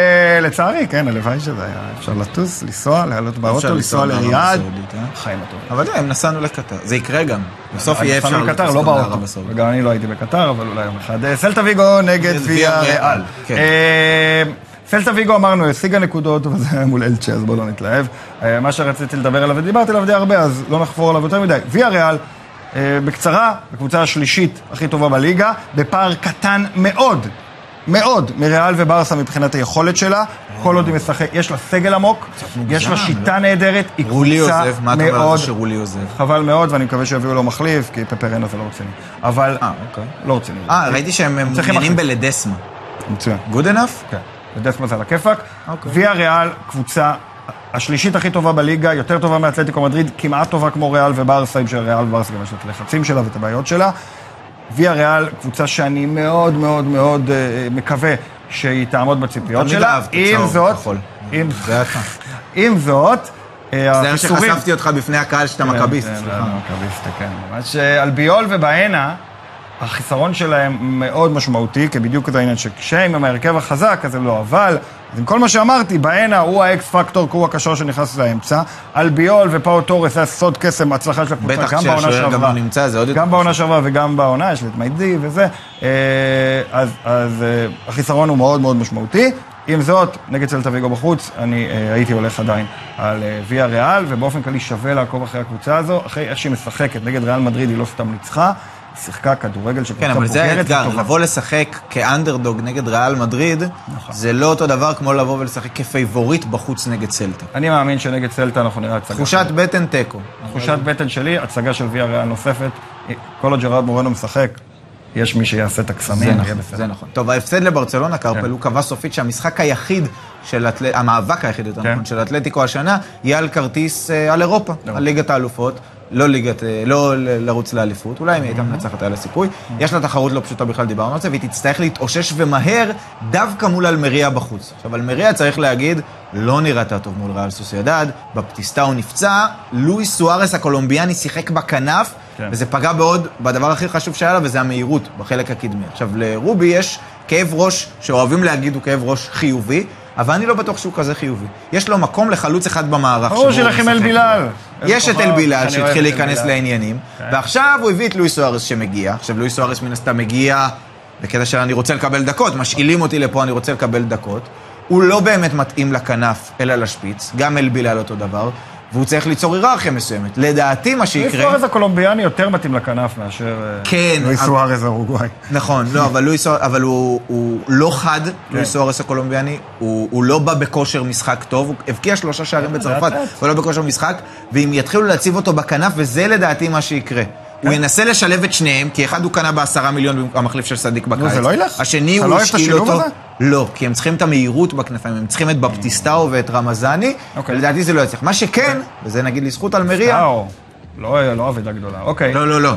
לצערי, כן, הלוואי שזה היה אפשר לטוס, לנסוע, לעלות באוטו, לנסוע לריאד. אה? חיים הטובים. אבל תראה, אם נסענו לקטר. זה יקרה גם. בסוף יהיה אפשר... לקטר, לא באוטו. וגם אני לא הייתי בקטר, אבל אולי יום אחד. אה, סלטה ויגו נגד ויה ויה ריאל. סלטה ויגו אמרנו, השיגה נקודות, אבל זה היה מול אלצ'ה, אז בואו לא נתלהב. אה, מה שרציתי לדבר עליו, ודיברתי עליו די הרבה, אז לא נחפור עליו יותר מדי. ויה ריאל, אה, בקצרה, הקבוצה השלישית הכי טובה בליגה, בפער קטן מאוד. מאוד, מריאל וברסה מבחינת היכולת שלה, כל עוד היא משחק, יש לה סגל עמוק, יש לה מוגזם, שיטה נהדרת, היא רולי קבוצה עוזב, מה אתה אומר על מאוד זה שרולי עוזב? חבל מאוד, ואני מקווה שיביאו לו מחליף, כי פפרנה זה לא רציני. אבל... אה, אוקיי. לא רציני. אה, ראיתי שהם מעוניינים. בלדסמה. מצוין. גוד אנף? כן. ודסמה זה על הכיפאק. אוקיי. ויה ריאל, קבוצה השלישית הכי טובה בליגה, יותר טובה מאתלטיקו מדריד, כמעט טובה כמו ריאל וברסה, עם שריאל וברסה גם יש את הלחצים שלה ואת הבעיות שלה. ויה ריאל, קבוצה שאני מאוד מאוד מאוד אה, מקווה שהיא תעמוד בציפיות שלה. עם זאת. עם-. עם זאת, אה, זה שחשפתי אותך בפני הקהל שאתה מכביסט, כן, סליחה. כן, מכביסט, כן. ממש אה, אלביול ובאנה, החיסרון שלהם מאוד משמעותי, כי בדיוק זה העניין שכשהם עם ההרכב החזק, אז הם לא, אבל, אז עם כל מה שאמרתי, באנה הוא האקס פקטור, כי הוא הקשור שנכנס לאמצע. אלביול ופאו תורס זה סוד קסם, הצלחה של הקבוצה, בטח גם בעונה כשהשוער גם שעברה. לא נמצא, זה עוד יותר גם בעונה שעברה וגם בעונה, יש לי את מיידי וזה. אה, אז, אז אה, החיסרון הוא מאוד מאוד משמעותי. עם זאת, נגד סלטה ויגו בחוץ, אני אה, הייתי הולך עדיין על אה, ויה ריאל, ובאופן כללי שווה לעקוב אחרי הקבוצה הזו, אחרי איך שהיא משחקת נגד ריאל מדריד, היא לא סתם ניצחה, שיחקה כדורגל של כן, קבוצה אבל זה בוגרת האתגר. לבוא לשחק כאנדרדוג נגד ריאל מדריד, נכון. זה לא אותו דבר כמו לבוא ולשחק כפייבוריט בחוץ נגד סלטה. אני מאמין שנגד סלטה אנחנו נראה הצגה. תחושת בטן תיקו. תחושת בטן שלי, הצגה של ויה ריאל נוספת, כל עוד ג'רארד מורנו משחק, יש מי שיעשה את הקסמים, יהיה נכון, בסדר. זה נכון. טוב, ההפסד לברצלונה, קרפל, כן. הוא קבע סופית שהמשחק היחיד של, אתל- המאבק היחיד, יותר כן. נכון, של אתלטיקו השנה, יהיה על כרטיס אה, על אירופה, על ליגת האלופות. לא ליגת, אה, לא לרוץ לאליפות, אולי אם היא הייתה מנצחת היה לה סיכוי. יש לה תחרות לא פשוטה בכלל, דיברנו על זה, והיא תצטרך להתאושש ומהר דווקא מול אלמריה בחוץ. עכשיו, אלמריה, צריך להגיד, לא נראתה טוב מול ריאל סוסיידד, בפטיסטה הוא נפצע, לואיס סוארס הקולומביאני שיחק בכנף, כן. וזה פגע בעוד, בדבר הכי חשוב שהיה לה, וזה המהירות בחלק הקדמי. עכשיו, לרובי יש כאב ראש, שאוהבים להגיד הוא כאב ראש חיובי, אבל אני לא בטוח שהוא כזה חיובי. יש לו מקום לחלוץ אחד במערך. ברור הוא אל. בילאל. יש את אל בילאל שהתחיל להיכנס. לעניינים, כן. ועכשיו הוא הביא את לואיס סוארס שמגיע. עכשיו, לואיס סוארס מן הסתם מגיע בקטע של אני רוצה לקבל דקות, משאילים אותי לפה, אני רוצה לקבל דקות. הוא לא באמת מתאים לכנף, אלא לשפיץ, גם אל בילאל אותו דבר, והוא צריך ליצור היררכיה מסוימת. לדעתי, מה לואיס שיקרה... סוארז הקולומביאני יותר מתאים לכנף מאשר אה, כן, לואיס אבל- סוארז האורוגוואי. נכון, לא, אבל, לואיס, סואר- אבל הוא, הוא לא חד, כן. לואיס סוארס הקולומביאני, הוא, הוא לא בא בכושר משחק טוב, הוא הבקיע שלושה שערים בצרפת, לאט לאט. הוא לא בכושר משחק, ואם יתחילו להציב אותו בכנף, וזה לדעתי מה שיקרה. הוא ינסה לשלב את שניהם, כי אחד הוא קנה בעשרה מיליון במקום המחליף של סדיק בקיץ. זה לא ילך? השני אתה הוא לא אוהב את השאיל השילוב אותו. הזה? לא, כי הם צריכים את המהירות בכנפיים, הם צריכים את בפטיסטאו ואת רמזני, אוקיי. ולדעתי זה לא יצליח. מה שכן, וזה נגיד לזכות אלמריה. לא לא אבדה גדולה. אוקיי. לא, לא, לא.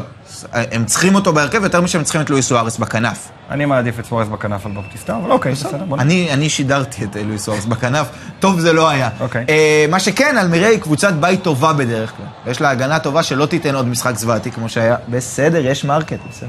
הם צריכים אותו בהרכב יותר משהם צריכים את לואיס סוארס בכנף. אני מעדיף את סוארז בכנף על בפטיסטה, אבל אוקיי, בסדר. אני, אני שידרתי את לואיס סוארס בכנף, טוב זה לא היה. אוקיי. אה, מה שכן, אלמיריה היא קבוצת בית טובה בדרך כלל. יש לה הגנה טובה שלא תיתן עוד משחק זוועתי כמו שהיה. בסדר, יש מרקט, בסדר.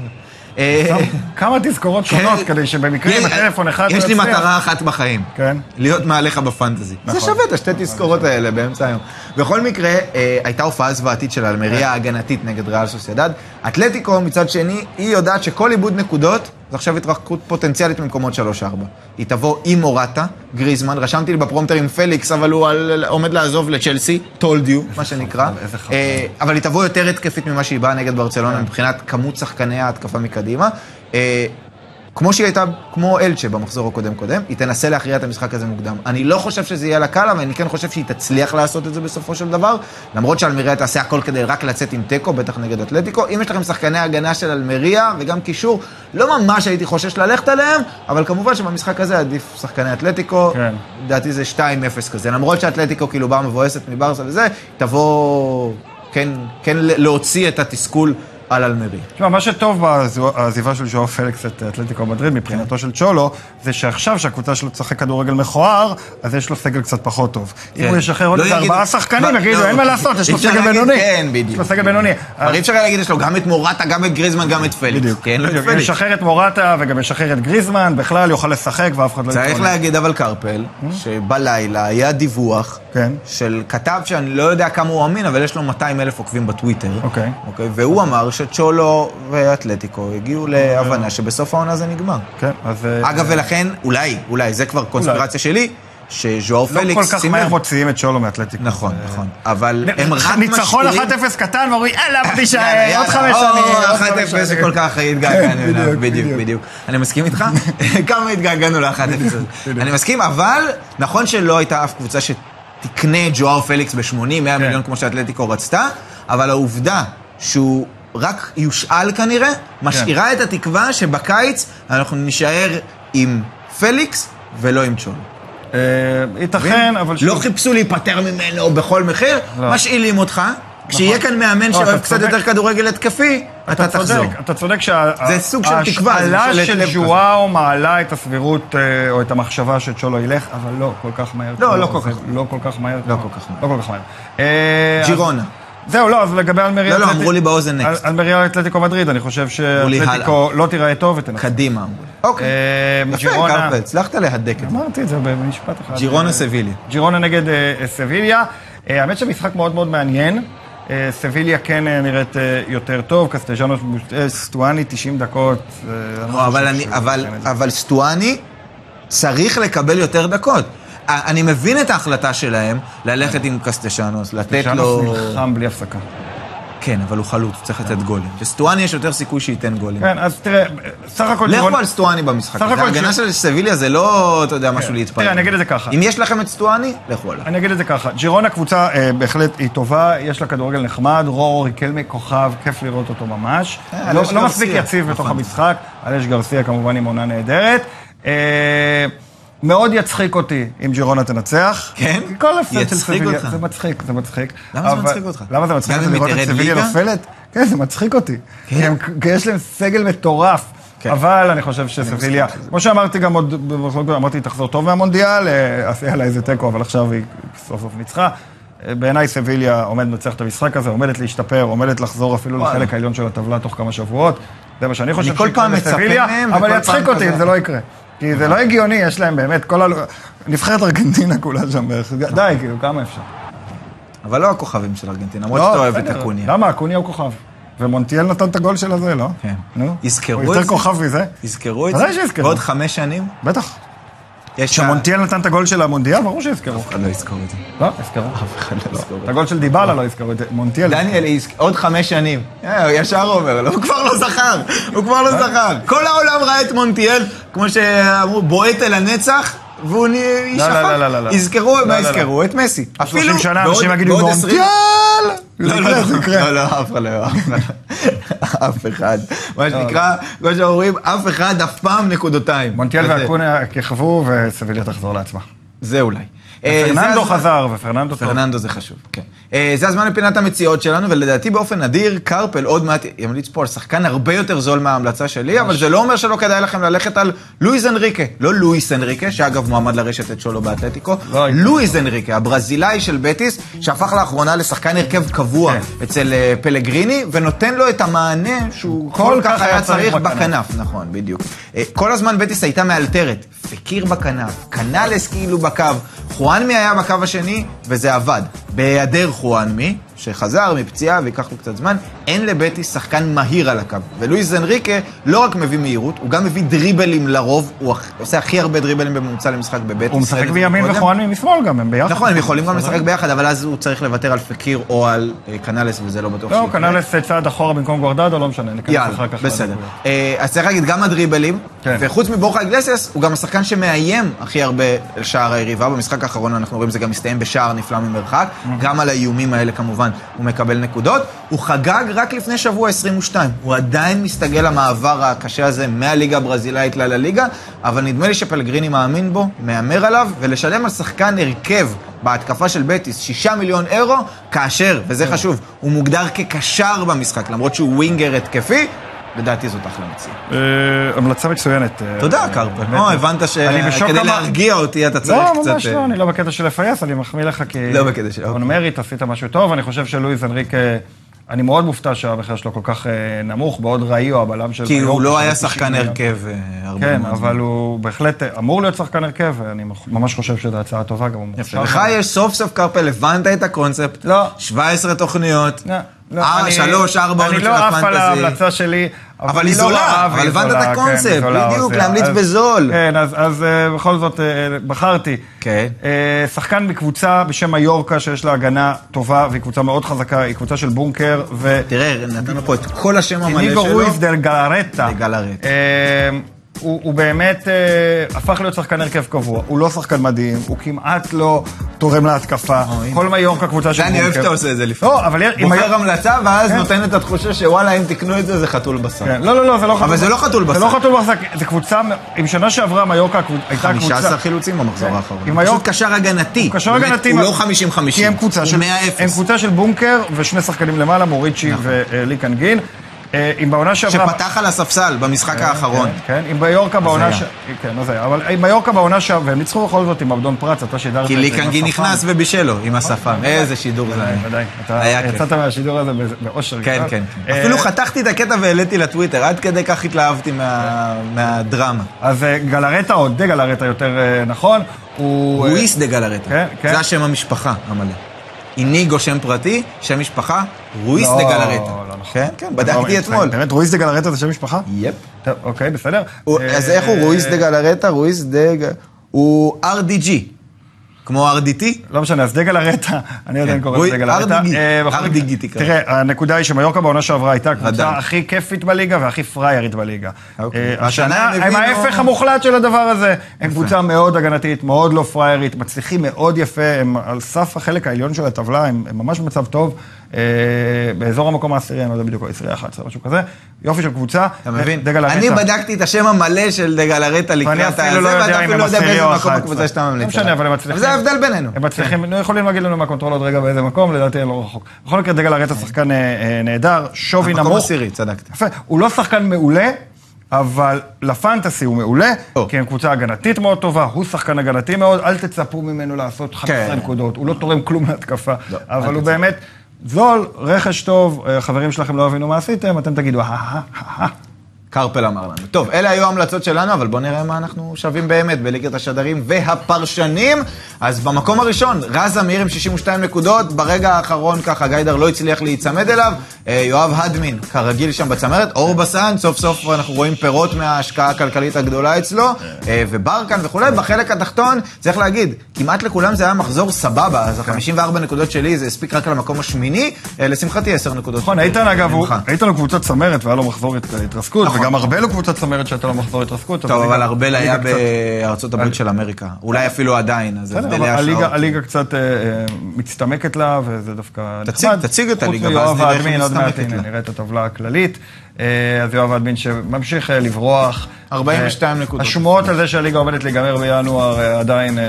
אה, כמה תזכורות שונות כדי שבמקרה עם יש- הטלפון אחד לא יש לי יצליח. מטרה אחת בחיים. כן. להיות מעליך בפנטזי. נכון. זה שווה את השתי תזכורות האלה באמצע היום. בכל מקרה, אה, הייתה הופעה זוועתית של כן. אלמריה ההגנתית נגד ריאל סוסיידד. אתלטיקו, מצד שני, היא יודעת שכל איבוד נקודות, זה עכשיו התרחקות פוטנציאלית ממקומות 3-4. היא תבוא עם מורטה, גריזמן, רשמתי לי בפרומטר עם פליקס, אבל הוא על, עומד לעזוב לצ'לסי, told you, מה שנקרא. אה, אבל היא תבוא יותר התקפית ממה שהיא באה נגד. ברצלונה מבחינת כמות שחקני ההתקפה מקדימה. אה, כמו שהיא הייתה, כמו אלצ'ה במחזור הקודם-קודם, היא תנסה להכריע את המשחק הזה מוקדם. אני לא חושב שזה יהיה לה קל, אבל אני כן חושב שהיא תצליח לעשות את זה בסופו של דבר, למרות שאלמריה תעשה הכל כדי רק לצאת עם תיקו, בטח נגד אתלטיקו. אם יש לכם שחקני הגנה של אלמריה וגם קישור, לא ממש הייתי חושש ללכת עליהם, אבל כמובן שבמשחק הזה עדיף שחקני אתלטיקו. כן. לדעתי זה 2-0 כזה. למרות שאתלטיקו כאילו באה מבואסת מברסה וזה, תבוא כן, כן להוציא את התסכול על אלמריה. תשמע, מה שטוב בעזיבה של ז'ואר פליקס את אתלטיקו מדריד מבחינתו של צ'ולו, זה שעכשיו שהקבוצה שלו תשחק כדורגל מכוער, אז יש לו סגל קצת פחות טוב. אם הוא ישחרר עוד לא ארבעה שחקנים, מה- יגידו, לא, אין מה לעשות, יש לו סגל בינוני. כן, יש בדיוק. לו סגל בינוני. אבל אי אפשר להגיד, יש לו גם את מורטה, גם את גריזמן, גם את פליקס. בדיוק. פליקס. ישחרר את מורטה וגם ישחרר את גריזמן, בכלל יוכל לשחק ואף אחד לא צריך יתרון. להגיד אבל קרפל, שבלילה היה דיווח כן. של כתב שאני לא יודע כמה הוא אמין, אבל יש לו 200 אלף עוקבים בטוויטר. אוקיי. אוקיי, והוא אמר שצ'ולו ואתלטיקו הגיעו להבנה שבסוף העונה זה נגמר. כן, אז... אה, אגב, ולכן, אולי, אולי, זה כבר קונספירציה שלי, שז'ואאו פליקס, כל כך מהר. מוציאים את צ'ולו מאתלטיקו. נכון, זה- נכון. אבל הם רק ניצחון משאירים... 1-0 קטן, ואומרים, (laughs) יאללה, תישאר. עוד חמש או, שנים. עוד 1-0 חמש שנים. שכל כך התגעגענו כן, (laughs) אליו, בדיוק, בדיוק, בדיוק. בדיוק. אני מסכים איתך? (laughs) כמה התגעגענו ל-1-0 הזה. אני מסכים, אבל נכון שלא הייתה אף קבוצה שתקנה את ג'ואר פליקס ב-80, 100 מיליון כמו שאתלטיקו רצתה, אבל העובדה שהוא רק יושאל כנראה, משאירה את התקווה שבקיץ אנחנו נישאר עם פליקס ולא עם צ'ולו. אה, ייתכן, אבל לא חיפשו להיפטר ממנו בכל מחיר, לא. משאילים אותך. כשיהיה כאן מאמן לא, שאוהב קצת. יותר כדורגל התקפי, אתה תחזור. אתה צודק שה... זה סוג של של לב ז'ואאו מעלה את הסבירות אה, או את המחשבה שצ'ולו ילך, אבל לא כל כך מהר. לא, לא כל זה כך. לא כל כך מהר. לא כל כך מהר. לא כל כך מהר. ג'ירונה. זהו, לא, אז לגבי אלמריה... לא, לא, אמרו לי באוזן נקסט. אלמריה אתלטיקו מדריד, אני חושב שאתלטיקו לא תיראה טוב ותנצח. קדימה אמרו לי. אוקיי. אה, יפה, קרפל, הצלחת להדק את זה. אמרתי את זה במשפט אחד. ג'ירונה סביליה. ג'ירונה נגד אה, סביליה. אה, האמת שמשחק מאוד מאוד מעניין. סביליה כן נראית יותר טוב, קסטג'אנו סטואני 90 דקות. לא זה. אבל סטואני צריך לקבל יותר דקות. אני מבין את ההחלטה שלהם ללכת עם קסטשנוס, לתת לו... נלחם בלי הפסקה. כן, אבל הוא חלוץ, צריך לתת גולים. לסטואני יש יותר סיכוי שייתן גולים. כן, אז תראה, סך הכל לכו על סטואני במשחק. סך. הכל ההגנה של סביליה זה לא, אתה יודע, משהו להתפלל. תראה, אני אגיד את זה ככה. אם יש לכם את סטואני, לכו עליו. אני אגיד את זה ככה, ג'ירונה קבוצה אה, בהחלט היא טובה, יש לה כדורגל נחמד, רורו ריקלמי כוכב, כיף לראות אותו ממש. אה, לא, לא מספיק יציב בתוך נכון. המשחק, אלש גרסיה כמובן עם עונה נהדרת. אה, מאוד יצחיק אותי אם ג'ירונה תנצח. כן? כל הפסד של סביליה, אותך. זה מצחיק, זה מצחיק. למה זה אבל- מצחיק אותך? למה זה מצחיק אותי אם לראות את סביליה? נופלת? כן, זה מצחיק אותי. כן? כי הם- כי יש להם סגל מטורף. כן. אבל אני חושב שסביליה, כמו שאמרתי גם עוד, אמרתי, תחזור טוב מהמונדיאל, אה, עשיה לה איזה תיקו, אבל עכשיו היא סוף סוף ניצחה. אה, בעיניי סביליה עומדת לנצח את המשחק הזה, עומדת להשתפר, עומדת לחזור אפילו. לחלק העליון של הטבלה תוך כמה שבועות. זה מה שאני חושב שיקרה לסביליה, אבל יצחיק אותי אם. זה לא יקרה. כי זה לא הגיוני, יש להם באמת, כל ה... נבחרת ארגנטינה כולה שם בערך. די, כאילו, כמה אפשר? אבל לא הכוכבים של ארגנטינה, למרות לא, שאתה אוהב את. אקוניה. למה? אקוניה הוא כוכב. ומונטיאל נתן את הגול של הזה, לא? כן. נו. יזכרו הוא את יותר זה? כוכב מזה? יזכרו את זה? ודאי שיזכרו. בעוד חמש שנים? בטח. כשמונטיאל נתן את הגול של המונדיאל, ברור שיזכרו. אף אחד לא יזכור את זה. לא, יזכרו. אף אחד לא יזכור את את זה. הגול של דיבלה לא יזכרו, את מונטיאל. דניאל, עוד חמש שנים. אה, הוא ישר אומר, לא, הוא כבר לא זכר, הוא כבר לא זכר. כל העולם ראה את מונטיאל, כמו שאמרו, בועט אל הנצח, והוא לא, שכח. לא, לא, לא, לא. יזכרו, לא, מה לא, לא. יזכרו? את מסי. 30 שנה אנשים יגידו בעוד 20 מונטיאל! לא, לא, לא. לא, אף אחד לא, לא. (laughs) אף אחד. מה שנקרא, כמו שאומרים, אף אחד אף פעם נקודותיים. מונטיאל ואקוניה יככבו וסביליה תחזור לעצמה. זה אולי. אה, פרננדו חזר, ופרננדו טוב. פרננדו זה חשוב, כן. אה, זה הזמן לפינת המציאות שלנו, ולדעתי באופן נדיר, קרפל עוד מעט ימליץ פה על שחקן הרבה יותר זול מההמלצה שלי, אבל זה לא אומר שלא כדאי לכם ללכת על לואיז אנריקה. לא לואיס אנריקה, שאגב מועמד לרשת את שולו באתלטיקו, לא. לואיז אנריקה, הברזילאי של בטיס, שהפך לאחרונה לשחקן הרכב קבוע כן. אצל אה, פלגריני, ונותן לו את המענה שהוא כל כך היה צריך בכנף. נכון, בדיוק. כל הזמן בטיס הייתה מאלתרת, פקיר בכנף, קנאלס כאילו בקו, חואנמי היה בקו השני, וזה עבד. בהיעדר חואנמי, שחזר מפציעה וייקח לו קצת זמן, אין לבטיס שחקן מהיר על הקו. ולואיס אנריקה לא רק מביא מהירות, הוא גם מביא דריבלים לרוב, הוא עושה הכי הרבה דריבלים בממוצע למשחק בבטיס. הוא משחק בימין. וחואנמי משמאל גם, הם ביחד. נכון, הם יכולים גם לשחק ביחד, אבל אז הוא צריך לוותר על פקיר או על אה, קנאלס, וזה לא בטוח לא. קנאלס צעד אחורה במקום גוארדדו, לא משנה, ניכנס אחר כך. בסדר. אה, אז צריך להגיד, גם הדריבלים, כן. וחוץ מבורחה איגלסיאס, הוא גם השחקן שמאיים הכי הרבה על שער היריבה. במשחק האחרון אנחנו רואים זה גם מסתיים בשער נפלא ממרחק. גם על האיומים האלה כמובן הוא מקבל נקודות. הוא חגג רק לפני שבוע 22. הוא עדיין מסתגל למעבר הקשה הזה מהליגה הברזילאית לליגה, אבל נדמה לי שפלגריני מאמין בו, מהמר עליו, ולשלם על שחקן הרכב בהתקפה של בטיס, שישה מיליון אירו, כאשר, וזה חשוב, הוא מוגדר כקשר במשחק, למרות שהוא ווינגר התקפי, לדעתי זאת אחלה מציאה. אה, המלצה מצוינת. אה, תודה, אה, קרפל. באמת. לא, הבנת שכדי להרגיע אותי אתה צריך לא, קצת... ממש אה, לא, אני לא בקטע של לפייס, אני מחמיא לך כי... לא בקטע של-. אונמרית, עשית משהו טוב, אני חושב שלואיז אנריק, אה, אני מאוד מופתע שהמחיר שלו כל כך אה, נמוך, בעוד ראיו, הבלם של... כי הוא לא היה 90 שחקן. הרכב אה, הרבה כן, אבל. הוא בהחלט אה, אמור להיות שחקן הרכב, ואני ממש חושב שזו הצעה טובה, גם הוא. מוכשר. לך יש סוף סוף קרפל, הבנת את הקונספט. לא. 17 תוכניות. לא, לא, אה, אני- שלוש, ארבע עונות של אני לא עף על הפנטזי. ההמלצה שלי. אבל היא לא זולה, אבל הבנת את הקונספט, כן, זולה, בדיוק, אז- להמליץ בזול. כן, אז- אה, בכל זאת אה, בחרתי. כן. אה, שחקן בקבוצה בשם מיורקה, שיש לה הגנה טובה, והיא קבוצה מאוד חזקה, היא קבוצה של בונקר, ו... תראה, נתנו פה את כל השם המלא ניגו שלו. דל גלרטה. דל גלרטה. אה, הוא, הוא באמת אה, הפך להיות שחקן הרכב קבוע. הוא לא שחקן מדהים, הוא כמעט לא תורם להתקפה. אוי. כל מיורקה קבוצה של זה אני. אוהב שאתה עושה את זה לפעמים. לא, אבל אם בוחר המלצה, ואז כן. נותן את התחושה שוואלה, אם תקנו את זה, זה חתול בשר. כן, לא, לא, לא, זה לא חתול אבל זה לא חתול זה בשר. לא חתול בשר, זה קבוצה, עם שנה שעברה מיורקה הקבוצ- הייתה קבוצה... 15 חילוצים במחזור כן. האחרון. פשוט קשר הגנתי. קשר הגנתי. הוא לא 50-50. כי הם קבוצה של... הוא הם 100-0. קבוצה של בונקר ושני שחקנים למעלה, מוריצ'י וליקן גין. אה, אם בעונה שעברה... שפתח על הספסל במשחק האחרון. כן, כן, עם ביורקה בעונה. ש... כן, זה, אבל עם מיורקה בעונה ש... והם ניצחו בכל זאת עם אבדון פרץ, אתה שידרת את כי זה. לקנג'י עם השפם. נכנס ובישל לו עם השפם. איזה שידור זה היה. ודאי, אתה היה. יצאת מהשידור הזה בא- באושר. כן. כן. כן. אה, אפילו חתכתי את הקטע והעליתי לטוויטר, עד כדי כך התלהבתי מה- מהדרמה. אז אה, גלרטה, או דה גלרטה יותר אה, נכון, הוא... אה, רואיס דה גלרטה. כן. זה השם המשפחה המלא. איניגו שם פרטי, שם משפחה, רואיס לא, דה גלרטה. לא נכון. כן, כן, בדקתי אתמול. באמת, רואיס דה גלרטה זה שם משפחה? יפ. טוב, אוקיי, בסדר. אז איך הוא רואיס דה גלרטה? רואיס דה... הוא RDG. כמו RDT? לא משנה, אז דגל הרטה, (laughs) אני עדיין קורא רועי, לזה דגל הרטה. ארדיגי, אה. תראה, הנקודה היא שמיורקה בעונה שעברה הייתה הקבוצה. הכי כיפית בליגה והכי פריירית בליגה. אוקיי. אה, השנה הם ההפך המוחלט של הדבר הזה. הם קבוצה מאוד הגנתית, מאוד לא פריירית, מצליחים מאוד יפה, הם על סף החלק העליון של הטבלה, הם ממש במצב טוב. אה, באזור המקום העשירי, אני לא יודע בדיוק, העשירי 11, משהו כזה. יופי של קבוצה. אתה מבין? דגל אני הרטה. בדקתי את השם המלא של דגל הרטה לקראת הזה, לא ואתה אפילו הם לא יודע עשירי באיזה או מקום 11. הקבוצה שאתה ממליץ. לא משנה. אבל הם מצליחים. זה ההבדל בינינו. הם מצליחים, הם יכולים להגיד לנו מהקונטרולות רגע באיזה מקום, לדעתי לא רחוק. בכל מקרה, דגל הרטה שחקן אה, אה, נהדר, שווי המקום נמוך. עשירי, צדקת. יפה. הוא לא שחקן מעולה, אבל לפנטסי הוא מעולה, או. כי הם קבוצה הגנתית מאוד טובה, הוא שחקן הגנתי מאוד, אל תצפו ממנו לעשות 15 כן. נקודות, הוא לא תורם כלום להתקפה, לא, אבל הוא תצפו. באמת זול, רכש טוב, אה, החברים שלכם לא הבינו מה עשיתם, אתם תגידו, "אה, אה, אה, אה." קרפל אמר לנו. טוב, אלה היו ההמלצות שלנו, אבל בואו נראה מה אנחנו שווים באמת בליגת השדרים והפרשנים. אז במקום הראשון, רז אמיר עם 62 נקודות, ברגע האחרון ככה גיידר לא הצליח להיצמד אליו. אה, יואב הדמין, כרגיל שם בצמרת. אור בסן, סוף סוף אנחנו רואים פירות מההשקעה הכלכלית הגדולה אצלו. אה, וברקן וכולי. בחלק התחתון, צריך להגיד, כמעט לכולם זה היה מחזור סבבה, אז ה-54 נקודות שלי זה הספיק רק למקום השמיני. אה, לשמחתי 10 נקודות. נכון, איתן אגב. איתן הוא קבוצת צמרת והיה לו מחזור הת- התרסקות, וגם ארבל הוא קבוצת צמרת שהייתה לו מחזור התרסקות. טוב, אבל ארבל היה בארצות הברית של אמריקה. אולי אפילו עדיין, אז הבדלי השעות. הליגה קצת אה, אה, מצטמקת לה, וזה דווקא נחמד. תציג את הליגה, ואז נראה איך היא מצטמקת לה. נראה את הטבלה הכללית. אה, אז יואב האדמין שממשיך לברוח. 42 אה, נקודות. השמועות על זה שהליגה עומדת להיגמר בינואר עדיין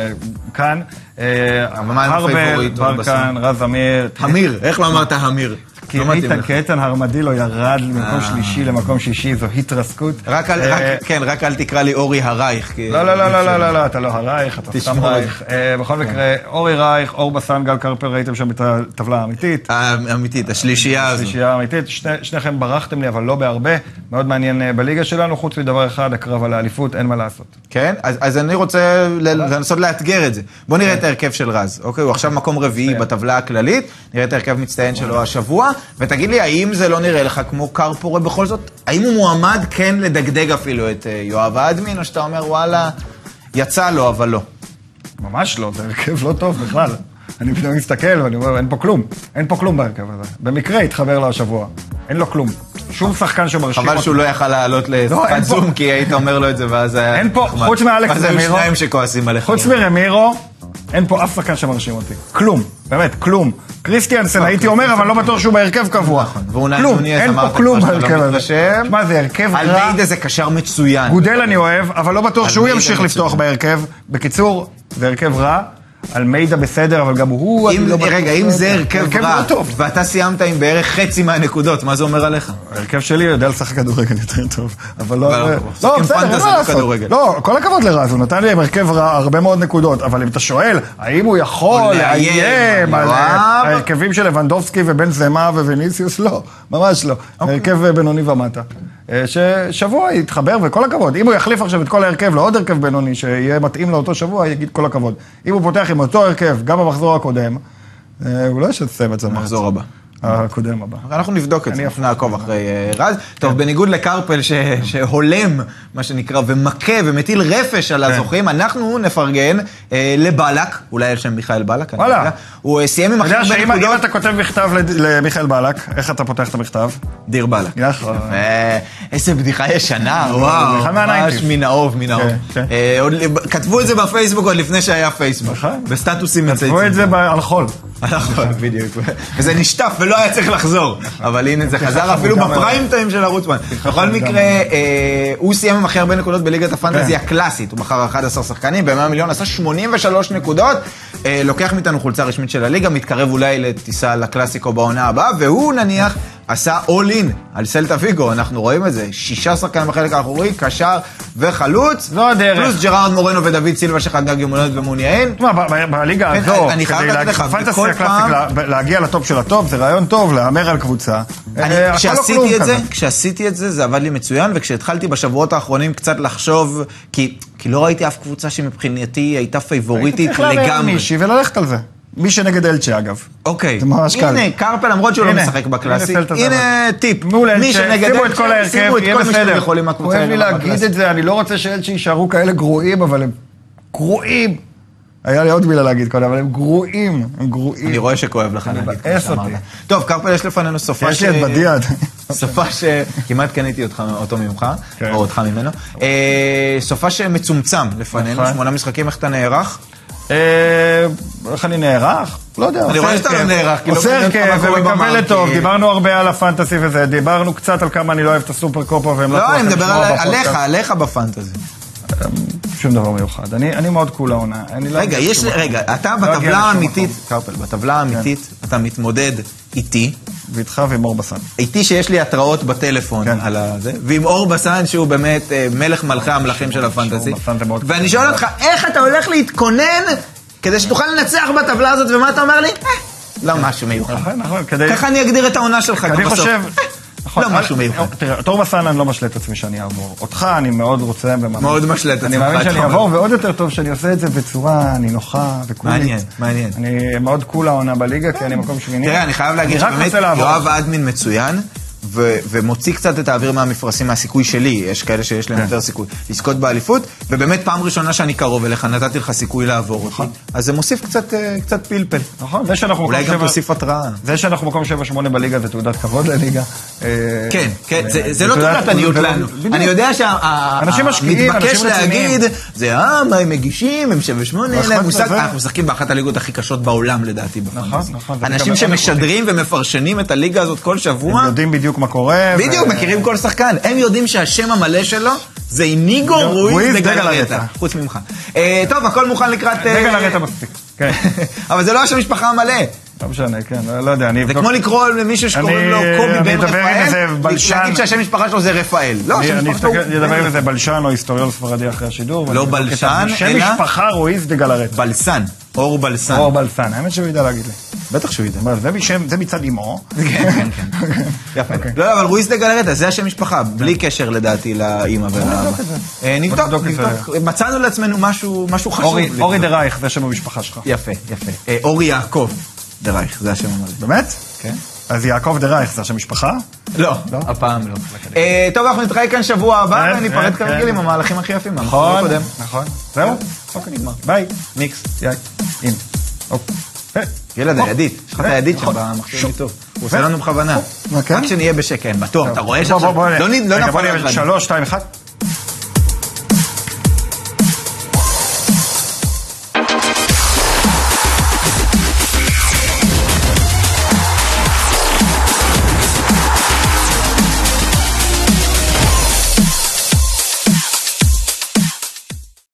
כאן. אבל מה עם הפייבוריט, ברקן, רז אמיר. המיר, איך לא אמרת המיר? כי לא איתן. כי איתן הרמדילו ירד ממקום אה. שלישי למקום שישי, זו התרסקות. רק אל, אה, רק, כן, רק אל תקרא לי אורי הרייך. לא, לא, לא, לא, לא, לא, לא, אתה לא הרייך, אתה סתם. רייך. אה, בכל מקרה, אורי רייך, אור בסן, גל קרפל, ראיתם שם את הטבלה האמיתית. האמיתית, השלישייה הזו. שלישייה אמיתית, שני- שניכם ברחתם לי, אבל לא בהרבה. מאוד מעניין בליגה שלנו, חוץ מדבר אחד, הקרב על האליפות, אין מה לעשות. כן? אז, אני רוצה לנסות לאתגר את זה. בוא נראה את ההרכב של רז, אוקיי? הוא עכשיו מקום רביעי. בטבלה הכללית, נראה את ההרכב מצטיין שלו השבוע, ותגיד לי, האם זה לא נראה לך כמו כר פורה בכל זאת? האם הוא מועמד כן לדגדג אפילו את אה, יואב האדמין, או שאתה אומר, וואלה, יצא לו, אבל לא. ממש לא, זה הרכב לא טוב בכלל. אני פתאום מסתכל ואני אומר, אין פה כלום. אין פה כלום בהרכב הזה. במקרה התחבר לו השבוע. אין לו כלום. שום שחקן שמרשים חבל שהוא לא יכל לעלות לא, פה- זום, כי היית אומר לו את זה, ואז היה... אין פה. חוץ מאלכס ואז היו רמירו- שניים שכועסים עליך. חוץ מרמירו, אין פה אף שחקן שמרשים אותי. כלום. באמת, כלום. קריסטיאנסן הייתי אומר, אבל לא בטוח שהוא בהרכב קבוע. נכון, כלום, אין פה כלום לא בהרכב הזה. שמע, זה הרכב רע. אלמיידה זה קשר מצוין. גודל אני אוהב, אבל לא בטוח שהוא ימשיך. לפתוח בהרכב. בקיצור, זה הרכב רע. אלמיידה בסדר, אבל גם הוא... אם, לא רגע, אם זה הרכב רע, לא. ואתה סיימת עם בערך חצי מהנקודות, מה זה אומר עליך? ההרכב שלי יודע לשחק כדורגל יותר טוב, אבל לא... לא, בסדר, אין מה לא לעשות. לא, כל הכבוד לרז, הוא נתן לי עם הרכב רע הרבה מאוד נקודות, אבל אם אתה שואל, האם הוא יכול לאיים על יואב? ההרכבים של לבנדובסקי ובן זמה וויניסיוס? לא, ממש לא. אוקיי. הרכב אה, בינוני ומטה. אה, ששבוע יתחבר, וכל הכבוד. אם הוא יחליף עכשיו את כל ההרכב לעוד הרכב בינוני, שיהיה מתאים לאותו שבוע, יגיד כל הכבוד. אם הוא פותח עם אותו הרכב, גם במחזור הקודם, אה, הוא לא ישתסם את זה. מחזור הבא. הקודם הבא. אנחנו נבדוק את זה, אני אנחנו נעקוב אחרי אה, רז. טוב, בניגוד לקרפל שהולם, מה שנקרא, ומכה ומטיל רפש על הזוכים, אנחנו נפרגן אה, לבלק, אולי על שם מיכאל בלק, לא וואלה. יודע. הוא אה, סיים עם אתה הכי יודע הרבה שאם אם נקודות, אתה כותב מכתב למיכאל בלק, איך אתה פותח את המכתב? דיר בלק. איזה בדיחה ישנה, (laughs) וואו, ממש. מן האוב, מן האוב. כן, כן. כתבו את זה בפייסבוק עוד לפני שהיה פייסבוק. נכון. בסטטוסים כתבו את זה על חול. (laughs) נכון, בדיוק. וזה נשטף ולא היה צריך לחזור. אבל הנה, זה חזר אפילו בפריים טיים של ערוץ 1. בכל מקרה, אה, הוא סיים עם הכי הרבה נקודות בליגת הפנטזי כן. הקלאסית. הוא מכר 11 שחקנים, ב-100 מיליון עשה 83 נקודות. אה, לוקח מאיתנו חולצה רשמית של הליגה, מתקרב אולי לטיסה לקלאסיקו בעונה הבאה, והוא נניח עשה אול אין על סלטה ויגו, אנחנו רואים את זה. שישה שחקנים בחלק האחורי, קשר וחלוץ. זו הדרך. פלוס ג'רארד מורנו ודוד סילבה שחגג יום הולדת במוניאין. תשמע, בליגה כן, הזו, כדי להגיע- בכל הקלאסיק, להגיע לטופ של הטופ, זה רעיון טוב, להמר על קבוצה. אה, לא כשעשיתי את זה. כשעשיתי את זה, זה עבד לי מצוין, וכשהתחלתי בשבועות האחרונים קצת לחשוב, כי, לא ראיתי אף קבוצה שמבחינתי הייתה פייבוריטית צריך להמר על לגמרי. מישהי וללכת על זה. מי שנגד אלצ'ה, אגב. אוקיי. זה ממש קל. הנה, קרפל, למרות שהוא לא משחק בקלאסי, הנה טיפ. מול מי אלצ'ה, שנגד שימו את כל אלצ'ה, שימו את כל מי שאתם. יכולים מהקבוצה כואב לי להגיד. את זה, אני לא רוצה שאלצ'ה יישארו כאלה גרועים, אבל הם גרועים. היה לי עוד מילה להגיד קודם, אבל הם גרועים, הם גרועים. אני רואה שכואב לך להגיד, כמו שאמרת. טוב, קרפל, יש לפנינו סופה יש לי את בדיעד. סופה שכמעט קניתי אותו ממך, כן. או אותך ממנו. אה, סופה שמצומצם לפנינו, נכון. שמונה משחקים, איך אתה נערך? אה, איך אני נערך? לא יודע, אני רואה שאתה לא. נערך, כי לא עושה הרכב ומקווה. לטוב. דיברנו הרבה על הפנטסי וזה, דיברנו קצת על כמה אני לא אוהב את הסופר קופה והם לא, אני לכם מדבר. עליך, עליך בפנטזי. שום דבר מיוחד. אני אני מאוד קול העונה. אני לא רגע, יש. רגע, אתה לא בטבלה האמיתית. קרפל, בטבלה האמיתית, אתה מתמודד איתי, ואיתך ועם אור בסן. איתי שיש לי התראות בטלפון כן. על הזה, ועם אור בסן שהוא באמת אה, מלך מלכי המלכים של הפנטזי. ואני. שואל אותך, איך אתה הולך להתכונן כדי שתוכל לנצח בטבלה הזאת, ומה אתה אומר לי? "אה, לא משהו מיוחד. נכון, נכון, כדי... ככה אני אגדיר את העונה שלך גם אני בסוף. חושב... נכון, לא משהו מיוחד. תראה, תור בסן אני לא משלה את עצמי שאני אעבור. אותך אני מאוד רוצה ומאמין. מאוד משלה את אני עצמך, מאמין אתה שאני. אעבור, ועוד יותר טוב שאני עושה את זה בצורה נינוחה וקולית. מעניין, מעניין. אני מאוד קול העונה בליגה, כי אני מקום שמיני. תראה, אני חייב להגיד שבאמת. יואב אדמין מצוין, ו- ומוציא קצת את האוויר מהמפרשים מהסיכוי שלי, יש כאלה שיש כן. להם יותר סיכוי לזכות באליפות, ובאמת פעם ראשונה שאני קרוב אליך, נתתי לך סיכוי לעבור אותי, אז זה מוסיף קצת, אה, קצת פלפל. נכון, זה שאנחנו אולי גם תוסיף התראה. זה שאנחנו מקום 7-8 בליגה זה תעודת כבוד לליגה. אה, כן, כן, זה- אה, לא תעודת עניות לנו. אני יודע שהמתבקש. להגיד, זה אה, מה הם מגישים, הם שבע שמונה, אין נכון, להם מושג, אנחנו משחקים באחת הליגות הכי קשות בעולם לדעתי. נכון, נכון, אנשים שמשדרים ומפרשנים את הליגה הזאת כל שבוע, הם יודעים בדיוק מה קורה. בדיוק, ו- מכירים כל שחקן. הם יודעים שהשם המלא שלו זה איניגו רואיז רואיז דגלרטה. חוץ ממך. אה, טוב, הכל מוכן לקראת... אה, דגל הרטה מספיק. כן. (laughs) אבל זה לא השם משפחה המלא. לא משנה, כן, לא לא יודע, אני זה. כמו לקרוא למישהו שקוראים אני- לו קובי אני בן רפאל. להגיד שהשם משפחה שלו זה רפאל. לא, אני- השם אני משפחתו הוא... אסתכל- אדבר עם איזה בלשן או היסטוריון ספרדי אחרי השידור. את בלשן, אלא- משפחה רואיז דה גלרטה. בלסן, אור בלסן. או בלסן, האמת שהוא ידע להגיד לי. בטח שהוא ידע. זה מצד אמו. כן, כן, כן. (laughs) יפה. לא, אבל רואיס דה גלרטה, זה השם משפחה, בלי קשר לדעתי לאימא ולאבא. נבדוק. אה, נבדוק. מצאנו לעצמנו משהו חשוב. אורי- דה רייך, זה שם המשפחה שלך. יפה, יפה. אה, אורי יעקב דרייך, זה השם המלא. באמת? כן. אז יעקב דה רייך זה השם משפחה? לא, הפעם לא. אה, טוב, אנחנו נתראה כאן שבוע הבא, כן, וניפרד כן, כרגיל כן. עם המהלכים הכי יפים נכון, הקודם. נכון. זהו? אוקיי, נגמר. ביי. ניקס. יאי. הנה. אוקיי. אה, ילד, או, הידית, יש לך את אה, הידית שם נכון. במחשב שו. ניתוב. הוא עושה לנו בכוונה. רק שנהיה בשקט, בטוח, אתה רואה שעכשיו, לא לא נפל. שלוש, שתיים, אחד.